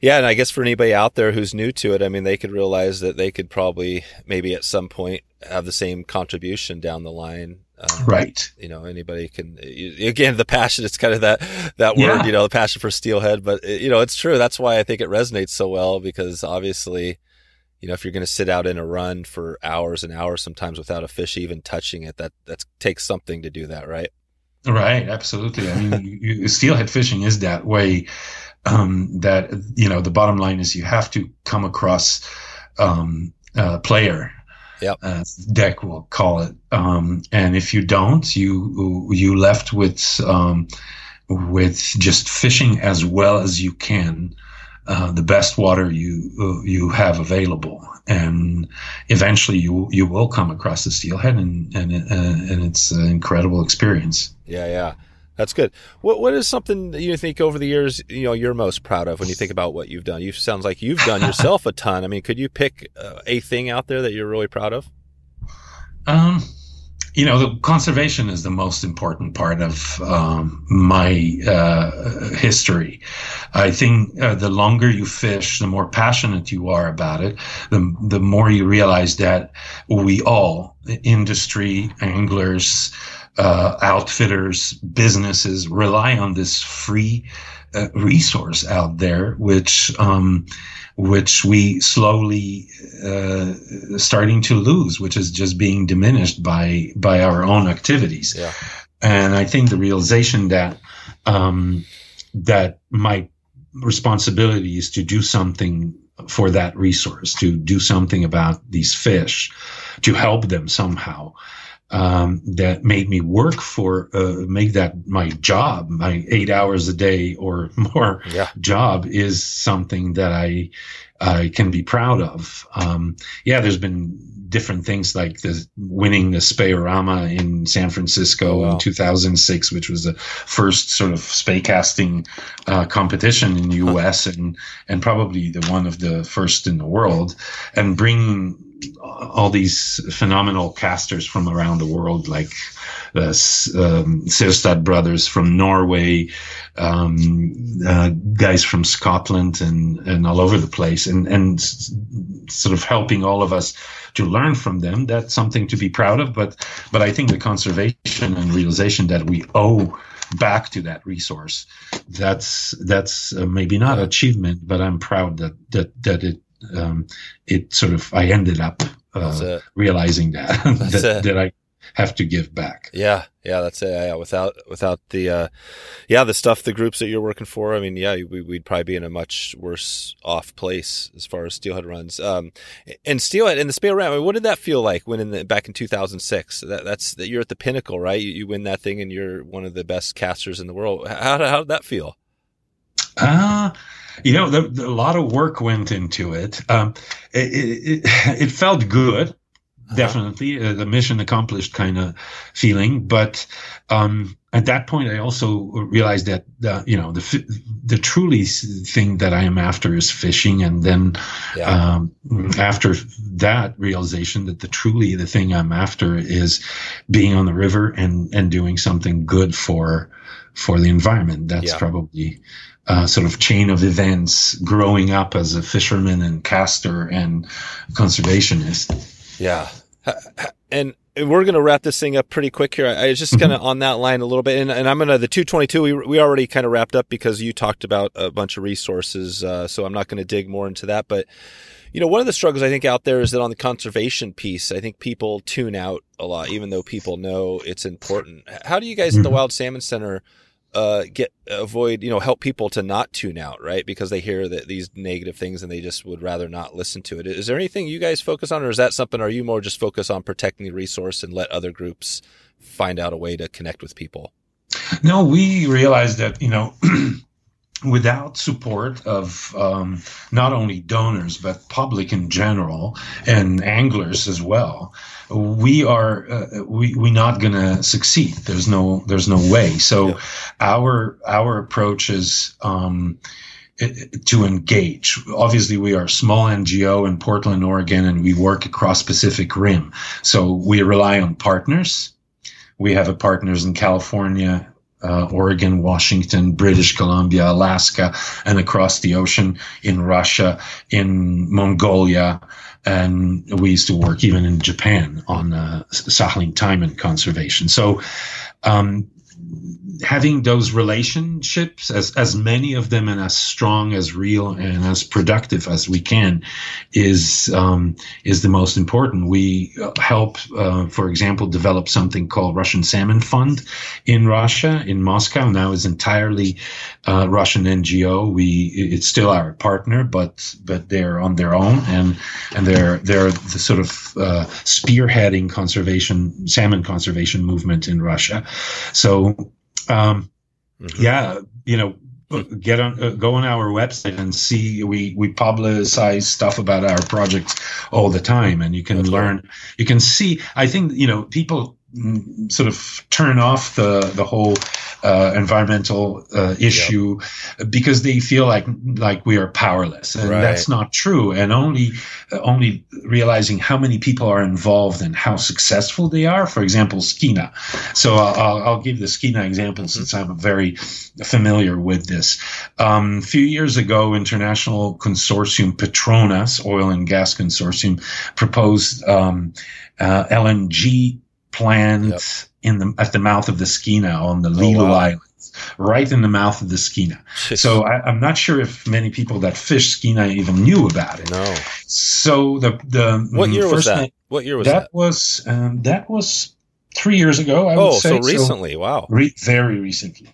yeah, and I guess for anybody out there who's new to it, I mean, they could realize that they could probably maybe at some point have the same contribution down the line um, right. You know, anybody can, again, the passion, it's kind of that, that yeah. word, you know, the passion for steelhead, but you know, it's true. That's why I think it resonates so well because obviously, you know, if you're going to sit out in a run for hours and hours, sometimes without a fish even touching it, that, that takes something to do that, right? Right. Absolutely. I mean, you, steelhead fishing is that way. Um, that, you know, the bottom line is you have to come across, um, a player yep. uh, Dec, we'll call it. Um, and if you don't, you you left with um, with just fishing as well as you can, uh, the best water you uh, you have available, and eventually you you will come across the steelhead, and and uh, and it's an incredible experience. Yeah, yeah. That's good. What what is something that you think over the years you know you're most proud of when you think about what you've done? You sounds like you've done yourself a ton. I mean, could you pick uh, a thing out there that you're really proud of? Um, you know, the conservation is the most important part of um, my uh, history. I think uh, the longer you fish, the more passionate you are about it, the the more you realize that we all, industry, anglers, uh, outfitters, businesses rely on this free uh, resource out there, which um, which we slowly uh, starting to lose, which is just being diminished by by our own activities. Yeah. And I think the realization that um, that my responsibility is to do something for that resource, to do something about these fish, to help them somehow um, that made me work for uh, make that my job, my eight hours a day or more yeah. job is something that I I can be proud of. Um, yeah, there's been different things like the winning the Spey-O-Rama in San Francisco wow. in 2006, which was the first sort of spey casting uh, competition in the U.S. And and probably the one of the first in the world, and bringing all these phenomenal casters from around the world, like the um, Serstad brothers from Norway, um, uh, guys from Scotland, and and all over the place, and and sort of helping all of us to learn from them. That's something to be proud of. But but I think the conservation and realization that we owe back to that resource that's that's uh, maybe not achievement but i'm proud that that that it um, it sort of I ended up uh, realizing that that, that, I have to give back. Yeah, yeah, that's it. Yeah, without without the uh, yeah the stuff the groups that you're working for, I mean, yeah, we, would probably be in a much worse off place as far as Steelhead runs. Um, and Steelhead and the Spey-O-Rama, what did that feel like when in the back in 2006? That that's that you're at the pinnacle, right? You, you win that thing, and you're one of the best casters in the world. How how did that feel? Ah. Uh, you know, the, the, a lot of work went into it. Um, it, it, it, felt good, uh-huh. definitely, uh, the mission accomplished kind of feeling. But um, at that point, I also realized that uh, you know the the truly thing that I am after is fishing, and then yeah. um, after that realization that the truly the thing I'm after is being on the river and and doing something good for for the environment. That's yeah. probably uh, sort of chain of events growing up as a fisherman and caster and conservationist. Yeah. And we're going to wrap this thing up pretty quick here. I was just kind of mm-hmm. on that line a little bit, and, and I'm going to the 222. We we already kind of wrapped up because you talked about a bunch of resources, uh, so I'm not going to dig more into that. But you know, one of the struggles I think out there is that on the conservation piece, I think people tune out a lot, even though people know it's important. How do you guys in the mm-hmm. Wild Salmon Center? Uh, get avoid you know help people to not tune out right? Because they hear that these negative things and they just would rather not listen to it. Is there anything you guys focus on or is that something are you more just focus on protecting the resource and let other groups find out a way to connect with people? No we realize that you know without support of um, not only donors but public in general and anglers as well we are uh, we we not going to succeed there's no there's no way so yeah. our our approach is um, to engage. Obviously, we are a small NGO in Portland, Oregon, and we work across Pacific Rim. So we rely on partners. We have a partners in California, uh, Oregon, Washington, British Columbia, Alaska, and across the ocean in Russia, in Mongolia. And we used to work even in Japan on uh, Sakhalin taimen conservation. So, um, having those relationships as as many of them and as strong as real and as productive as we can is um, is the most important. We help uh, for example develop something called russian salmon fund in russia in moscow now is entirely uh, russian ngo we it's still our partner but but they're on their own and and they're they're the sort of uh, spearheading conservation salmon conservation movement in russia. So um, mm-hmm. Yeah, you know, get on uh, go on our website and see we we publicize stuff about our projects all the time and you can That's learn you can see i think you know people sort of turn off the the whole uh, environmental uh, issue yep. because they feel like like we are powerless, and right. that's not true. And only uh, only realizing how many people are involved and how successful they are. For example, Skeena. So I'll, I'll give the Skeena example mm-hmm. since I'm very familiar with this. Um, a few years ago, International Consortium Petronas Oil and Gas Consortium proposed um, uh, LNG plant yep. in the at the mouth of the Skeena on the Lelu oh, wow. Islands, right in the mouth of the Skeena. so I, am not sure if many people that fish Skeena even knew about it. No. So the the what year was that? what year was that? That was um, that was three years ago. I oh, would say. so recently? So wow. Re- very recently.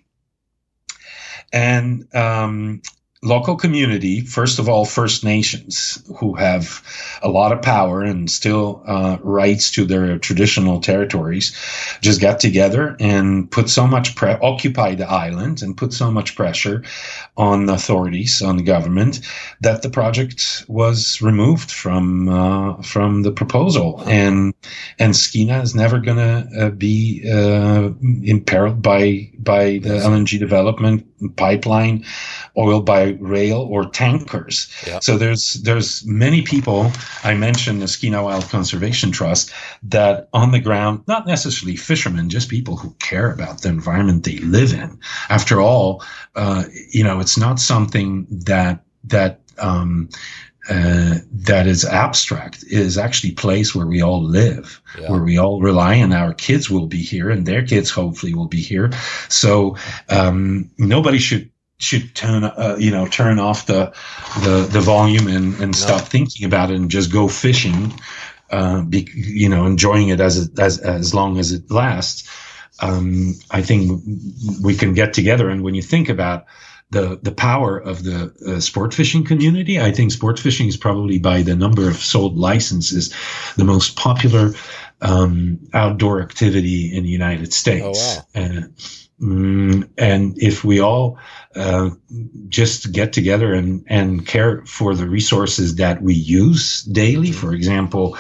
And um, local community, first of all, First Nations, who have a lot of power and still uh, rights to their traditional territories, just got together and put so much pre- occupy the island and put so much pressure on the authorities, on the government, that the project was removed from uh, from the proposal, and and Skeena is never going to uh, be uh, imperiled by by the LNG development pipeline, oil by rail or tankers. Yeah. So there's there's many people. I mentioned the Skeena Wild Conservation Trust that on the ground, not necessarily fishermen, just people who care about the environment they live in. After all, uh, you know, it's not something that that um, uh, that is abstract is actually place where we all live, yeah. where we all rely and our kids will be here and their kids hopefully will be here. So um, nobody should should turn uh, you know turn off the the, the volume and, and stop thinking about it and just go fishing, uh, be, you know enjoying it as it, as as long as it lasts. Um, I think we can get together and when you think about the the power of the uh, sport fishing community. I think sport fishing is probably by the number of sold licenses the most popular um, outdoor activity in the United States. Oh, wow. Mm, and if we all uh, just get together and, and care for the resources that we use daily, mm-hmm. for example,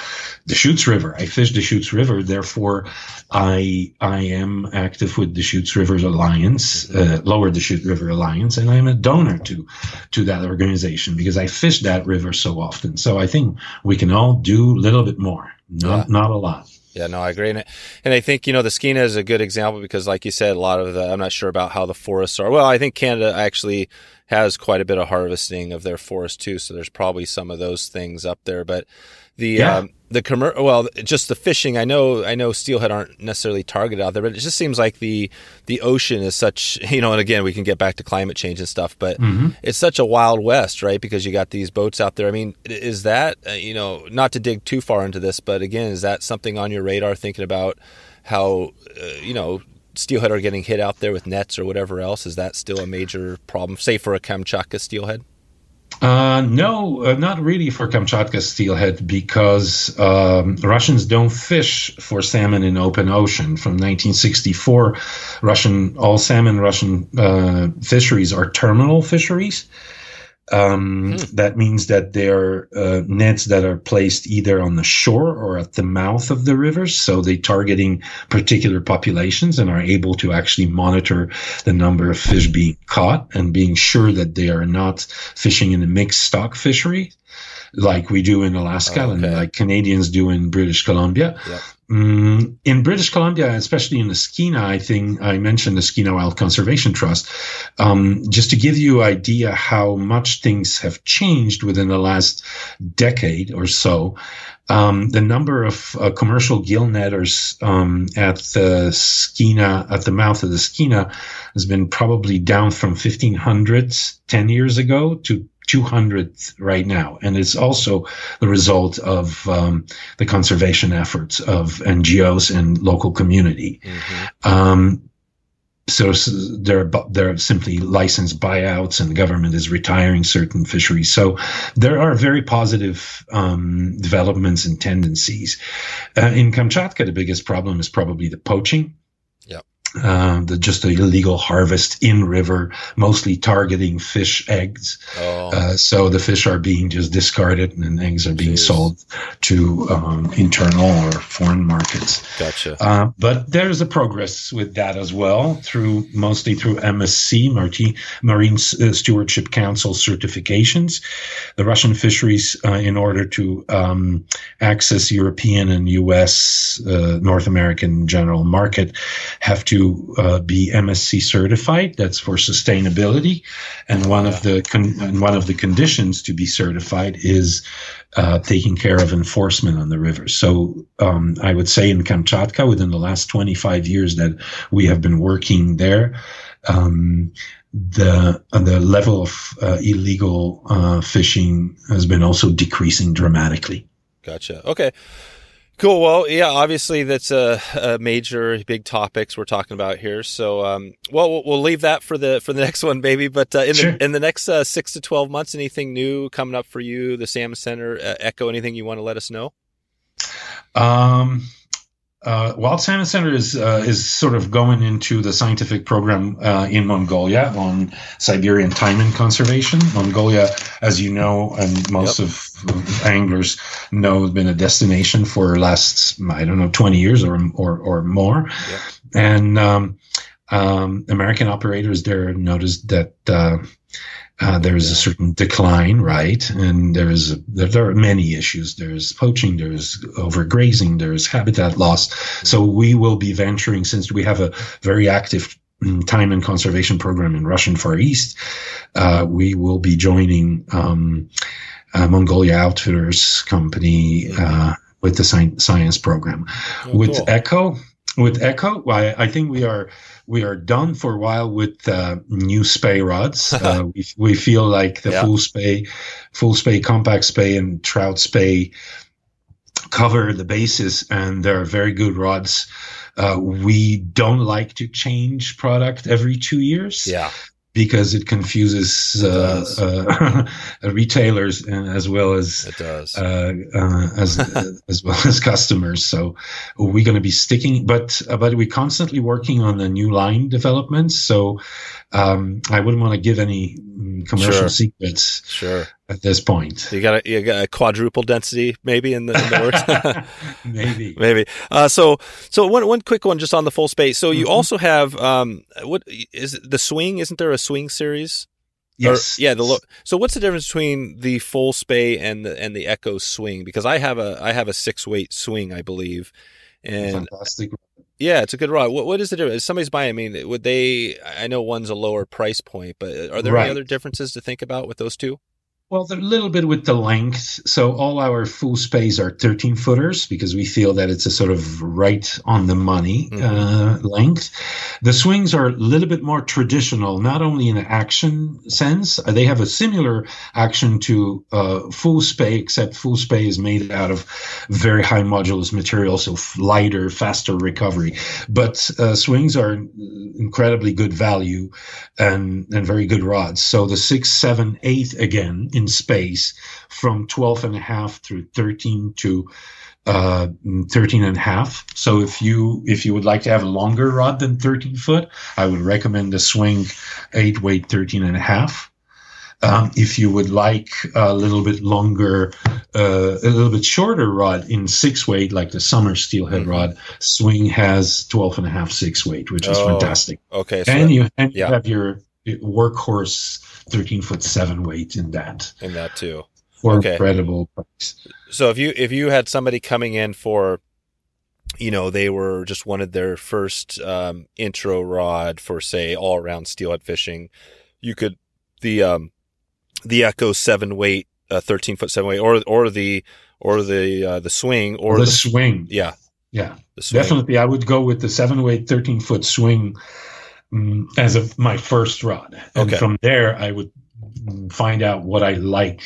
the Deschutes River. I fish the Deschutes River, therefore I I am active with the Deschutes River Alliance, mm-hmm. uh, Lower Deschutes River Alliance, and I'm a donor to to that organization because I fish that river so often. So I think we can all do a little bit more, not yeah. not a lot. Yeah, no, I agree. And, and I think, you know, the Skeena is a good example because, like you said, a lot of the, I'm not sure about how the forests are. Well, I think Canada actually has quite a bit of harvesting of their forest too. So there's probably some of those things up there. But the, yeah. um, the commer- well, just the fishing. I know, I know, steelhead aren't necessarily targeted out there, but it just seems like the the ocean is such, you know. And again, we can get back to climate change and stuff, but mm-hmm. it's such a wild west, right? Because you got these boats out there. I mean, is that uh, you know, not to dig too far into this, but again, is that something on your radar? Thinking about how uh, you know steelhead are getting hit out there with nets or whatever else. Is that still a major problem, say for a Kamchatka steelhead? Uh, no, uh, not really for Kamchatka steelhead because um, Russians don't fish for salmon in open ocean. From 1964, Russian all salmon Russian uh, fisheries are terminal fisheries. Um, hmm. That means that they're uh, nets that are placed either on the shore or at the mouth of the rivers. So they're targeting particular populations and are able to actually monitor the number of fish being caught and being sure that they are not fishing in a mixed stock fishery like we do in Alaska oh, okay. and like Canadians do in British Columbia. Yep. Mm, in British Columbia, especially in the Skeena, I think I mentioned the Skeena Wild Conservation Trust. Um, just to give you an idea how much things have changed within the last decade or so, um, the number of uh, commercial gill netters um, at the Skeena, at the mouth of the Skeena, has been probably down from 1,500 10 years ago to 200th right now. And it's also the result of um, the conservation efforts of NGOs and local community. Mm-hmm. Um, so, so there, there are simply license buyouts, and the government is retiring certain fisheries. So there are very positive um, developments and tendencies. Uh, in Kamchatka, the biggest problem is probably the poaching uh, the just the illegal harvest in river, mostly targeting fish eggs. Oh. Uh, so the fish are being just discarded, and eggs are being Jeez. sold to um, internal or foreign markets. Gotcha. Uh, but there's a progress with that as well, through mostly through MSC, Marti, Marine uh, Stewardship Council certifications. The Russian fisheries, uh, in order to um, access European and U.S. Uh, North American general market, have to uh, be MSC certified. That's for sustainability, and one of the con- and one of the conditions to be certified is uh, taking care of enforcement on the river. So um, I would say in Kamchatka, within the last 25 years that we have been working there. Um, the the level of uh, illegal uh, fishing has been also decreasing dramatically. Gotcha. Okay. Cool. Well, yeah, obviously that's a, a, major, big topics we're talking about here. So, um, well, we'll leave that for the for the next one, baby. But uh, in sure. the in the next uh, six to twelve months, anything new coming up for you, the Salmon Center, uh, Echo, anything you want to let us know? Um, uh, Wild Salmon Center is uh, is sort of going into the scientific program uh, in Mongolia on Siberian taimen conservation. Mongolia, as you know, and most yep. of anglers know, has been a destination for last I don't know twenty years or or, or more, yep. and um, um, American operators there noticed that uh, there is a certain decline, right? And there is a, there are many issues. There's poaching, there's overgrazing, there's habitat loss. So we will be venturing since we have a very active taimen conservation program in Russian Far East. Uh, we will be joining um, uh, Mongolia Outfitters Company uh, with the science program. Oh, with cool. Echo, with Echo, I, I think we are we are done for a while with uh, new spey rods. Uh, we, we feel like the yeah. full spey, full spey, compact spey, and trout spey cover the bases, and they're very good rods. Uh, we don't like to change product every two years. Yeah because it confuses uh, uh, retailers as well as it does uh, uh as as well as customers. So we're going to be sticking, but uh, but we're constantly working on the new line developments. So um, I wouldn't want to give any mm, commercial sure. secrets. Sure. At this point, you got a, you got a quadruple density maybe in the, in the works. maybe, maybe. Uh, so, so one one quick one just on the full speys. So you mm-hmm. also have um, what is the swing? Isn't there a swing series? Yes. Or, yeah. The lo- so what's the difference between the full spey and the and the Echo swing? Because I have a I have a six weight swing, I believe, and fantastic yeah, it's a good rod. What, what is the difference? If somebody's buying, I mean, would they? I know one's a lower price point, but are there right. any other differences to think about with those two? Well, a little bit with the length. So all our full speys are 13 footers because we feel that it's a sort of right on the money mm-hmm. uh, length. The swings are a little bit more traditional, not only in action sense. Uh, they have a similar action to uh, full spey, except full spey is made out of very high modulus material, so lighter, faster recovery. But uh, swings are incredibly good value and, and very good rods. So the six, seven, eight again in space from 12 and a half through 13 to uh, 13 and a half. So if you if you would like to have a longer rod than 13 foot, I would recommend the swing eight weight 13 and a half. Um, if you would like a little bit longer, uh, a little bit shorter rod in six weight, like the summer steelhead mm-hmm. rod, swing has 12 and a half six weight, which is oh, fantastic. Okay. So and you, and yeah. you have your workhorse 13 foot seven weight in that. In that too. For okay. incredible price. So if you if you had somebody coming in for you know they were just wanted their first um, intro rod for say all around steelhead fishing, you could the um the Echo seven weight, uh, thirteen foot seven weight, or or the or the uh, the swing or the, the swing. Yeah, yeah, definitely. I would go with the seven weight, thirteen foot swing as of my first rod. And okay. from there, I would find out what I like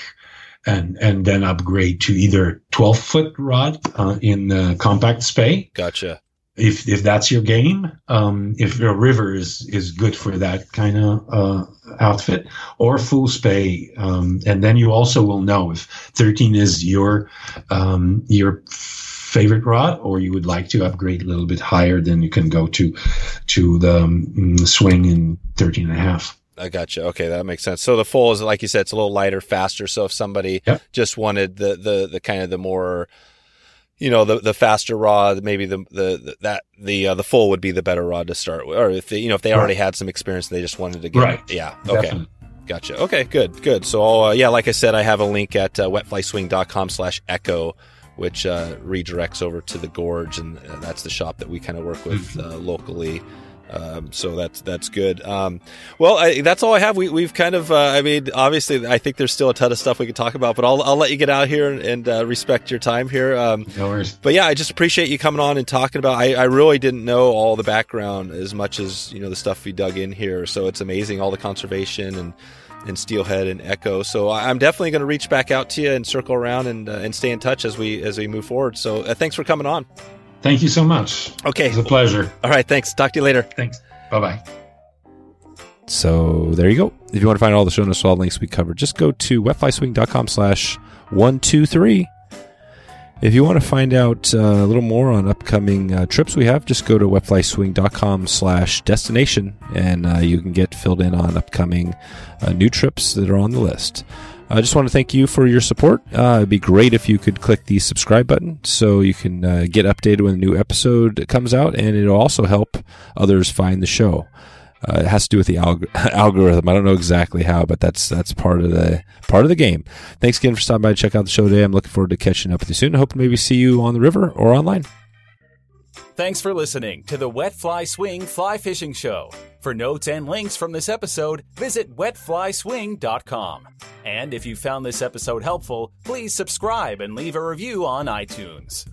and and then upgrade to either 12 foot rod uh, in the compact spey. Gotcha. If if that's your game, um, if a river is is good for that kind of uh, outfit, or full spey, um, and then you also will know if 13 is your um, your favorite rod, or you would like to upgrade a little bit higher, then you can go to to the um, swing in 13 and a half. I got you. Okay, that makes sense. So the full is like you said, it's a little lighter, faster. So if somebody yep. just wanted the the the kind of the more you know the the faster rod maybe the the, the that the uh, the full would be the better rod to start with or if they, you know if they already had some experience they just wanted to get right yeah okay Definitely. gotcha okay good good so uh, yeah like i said i have a link at uh, wetflyswing.com slash echo which uh, redirects over to the gorge, and uh, that's the shop that we kind of work with mm-hmm. uh, locally. Um, so that's that's good. Um, well, I, that's all I have. We, we've kind of, uh, I mean, obviously, I think there's still a ton of stuff we could talk about, but I'll, I'll let you get out here and, and uh, respect your time here. Um, no worries. But yeah, I just appreciate you coming on and talking about. I, I really didn't know all the background as much as you know the stuff we dug in here. So it's amazing all the conservation and and steelhead and echo. So I'm definitely going to reach back out to you and circle around and uh, and stay in touch as we as we move forward. So uh, thanks for coming on. Thank you so much. Okay. It's a pleasure. All right. Thanks. Talk to you later. Thanks. Bye bye. So there you go. If you want to find all the show notes, all the links we covered, just go to wetflyswing.com slash 123. If you want to find out uh, a little more on upcoming uh, trips we have, just go to wetflyswing.com slash destination and uh, you can get filled in on upcoming uh, new trips that are on the list. I just want to thank you for your support. Uh, it'd be great if you could click the subscribe button so you can uh, get updated when a new episode comes out, and it'll also help others find the show. Uh, it has to do with the alg- algorithm. I don't know exactly how, but that's that's part of the part of the game. Thanks again for stopping by to check out the show today. I'm looking forward to catching up with you soon. I hope to maybe see you on the river or online. Thanks for listening to the Wet Fly Swing Fly Fishing Show. For notes and links from this episode, visit wetflyswing.com. And if you found this episode helpful, please subscribe and leave a review on iTunes.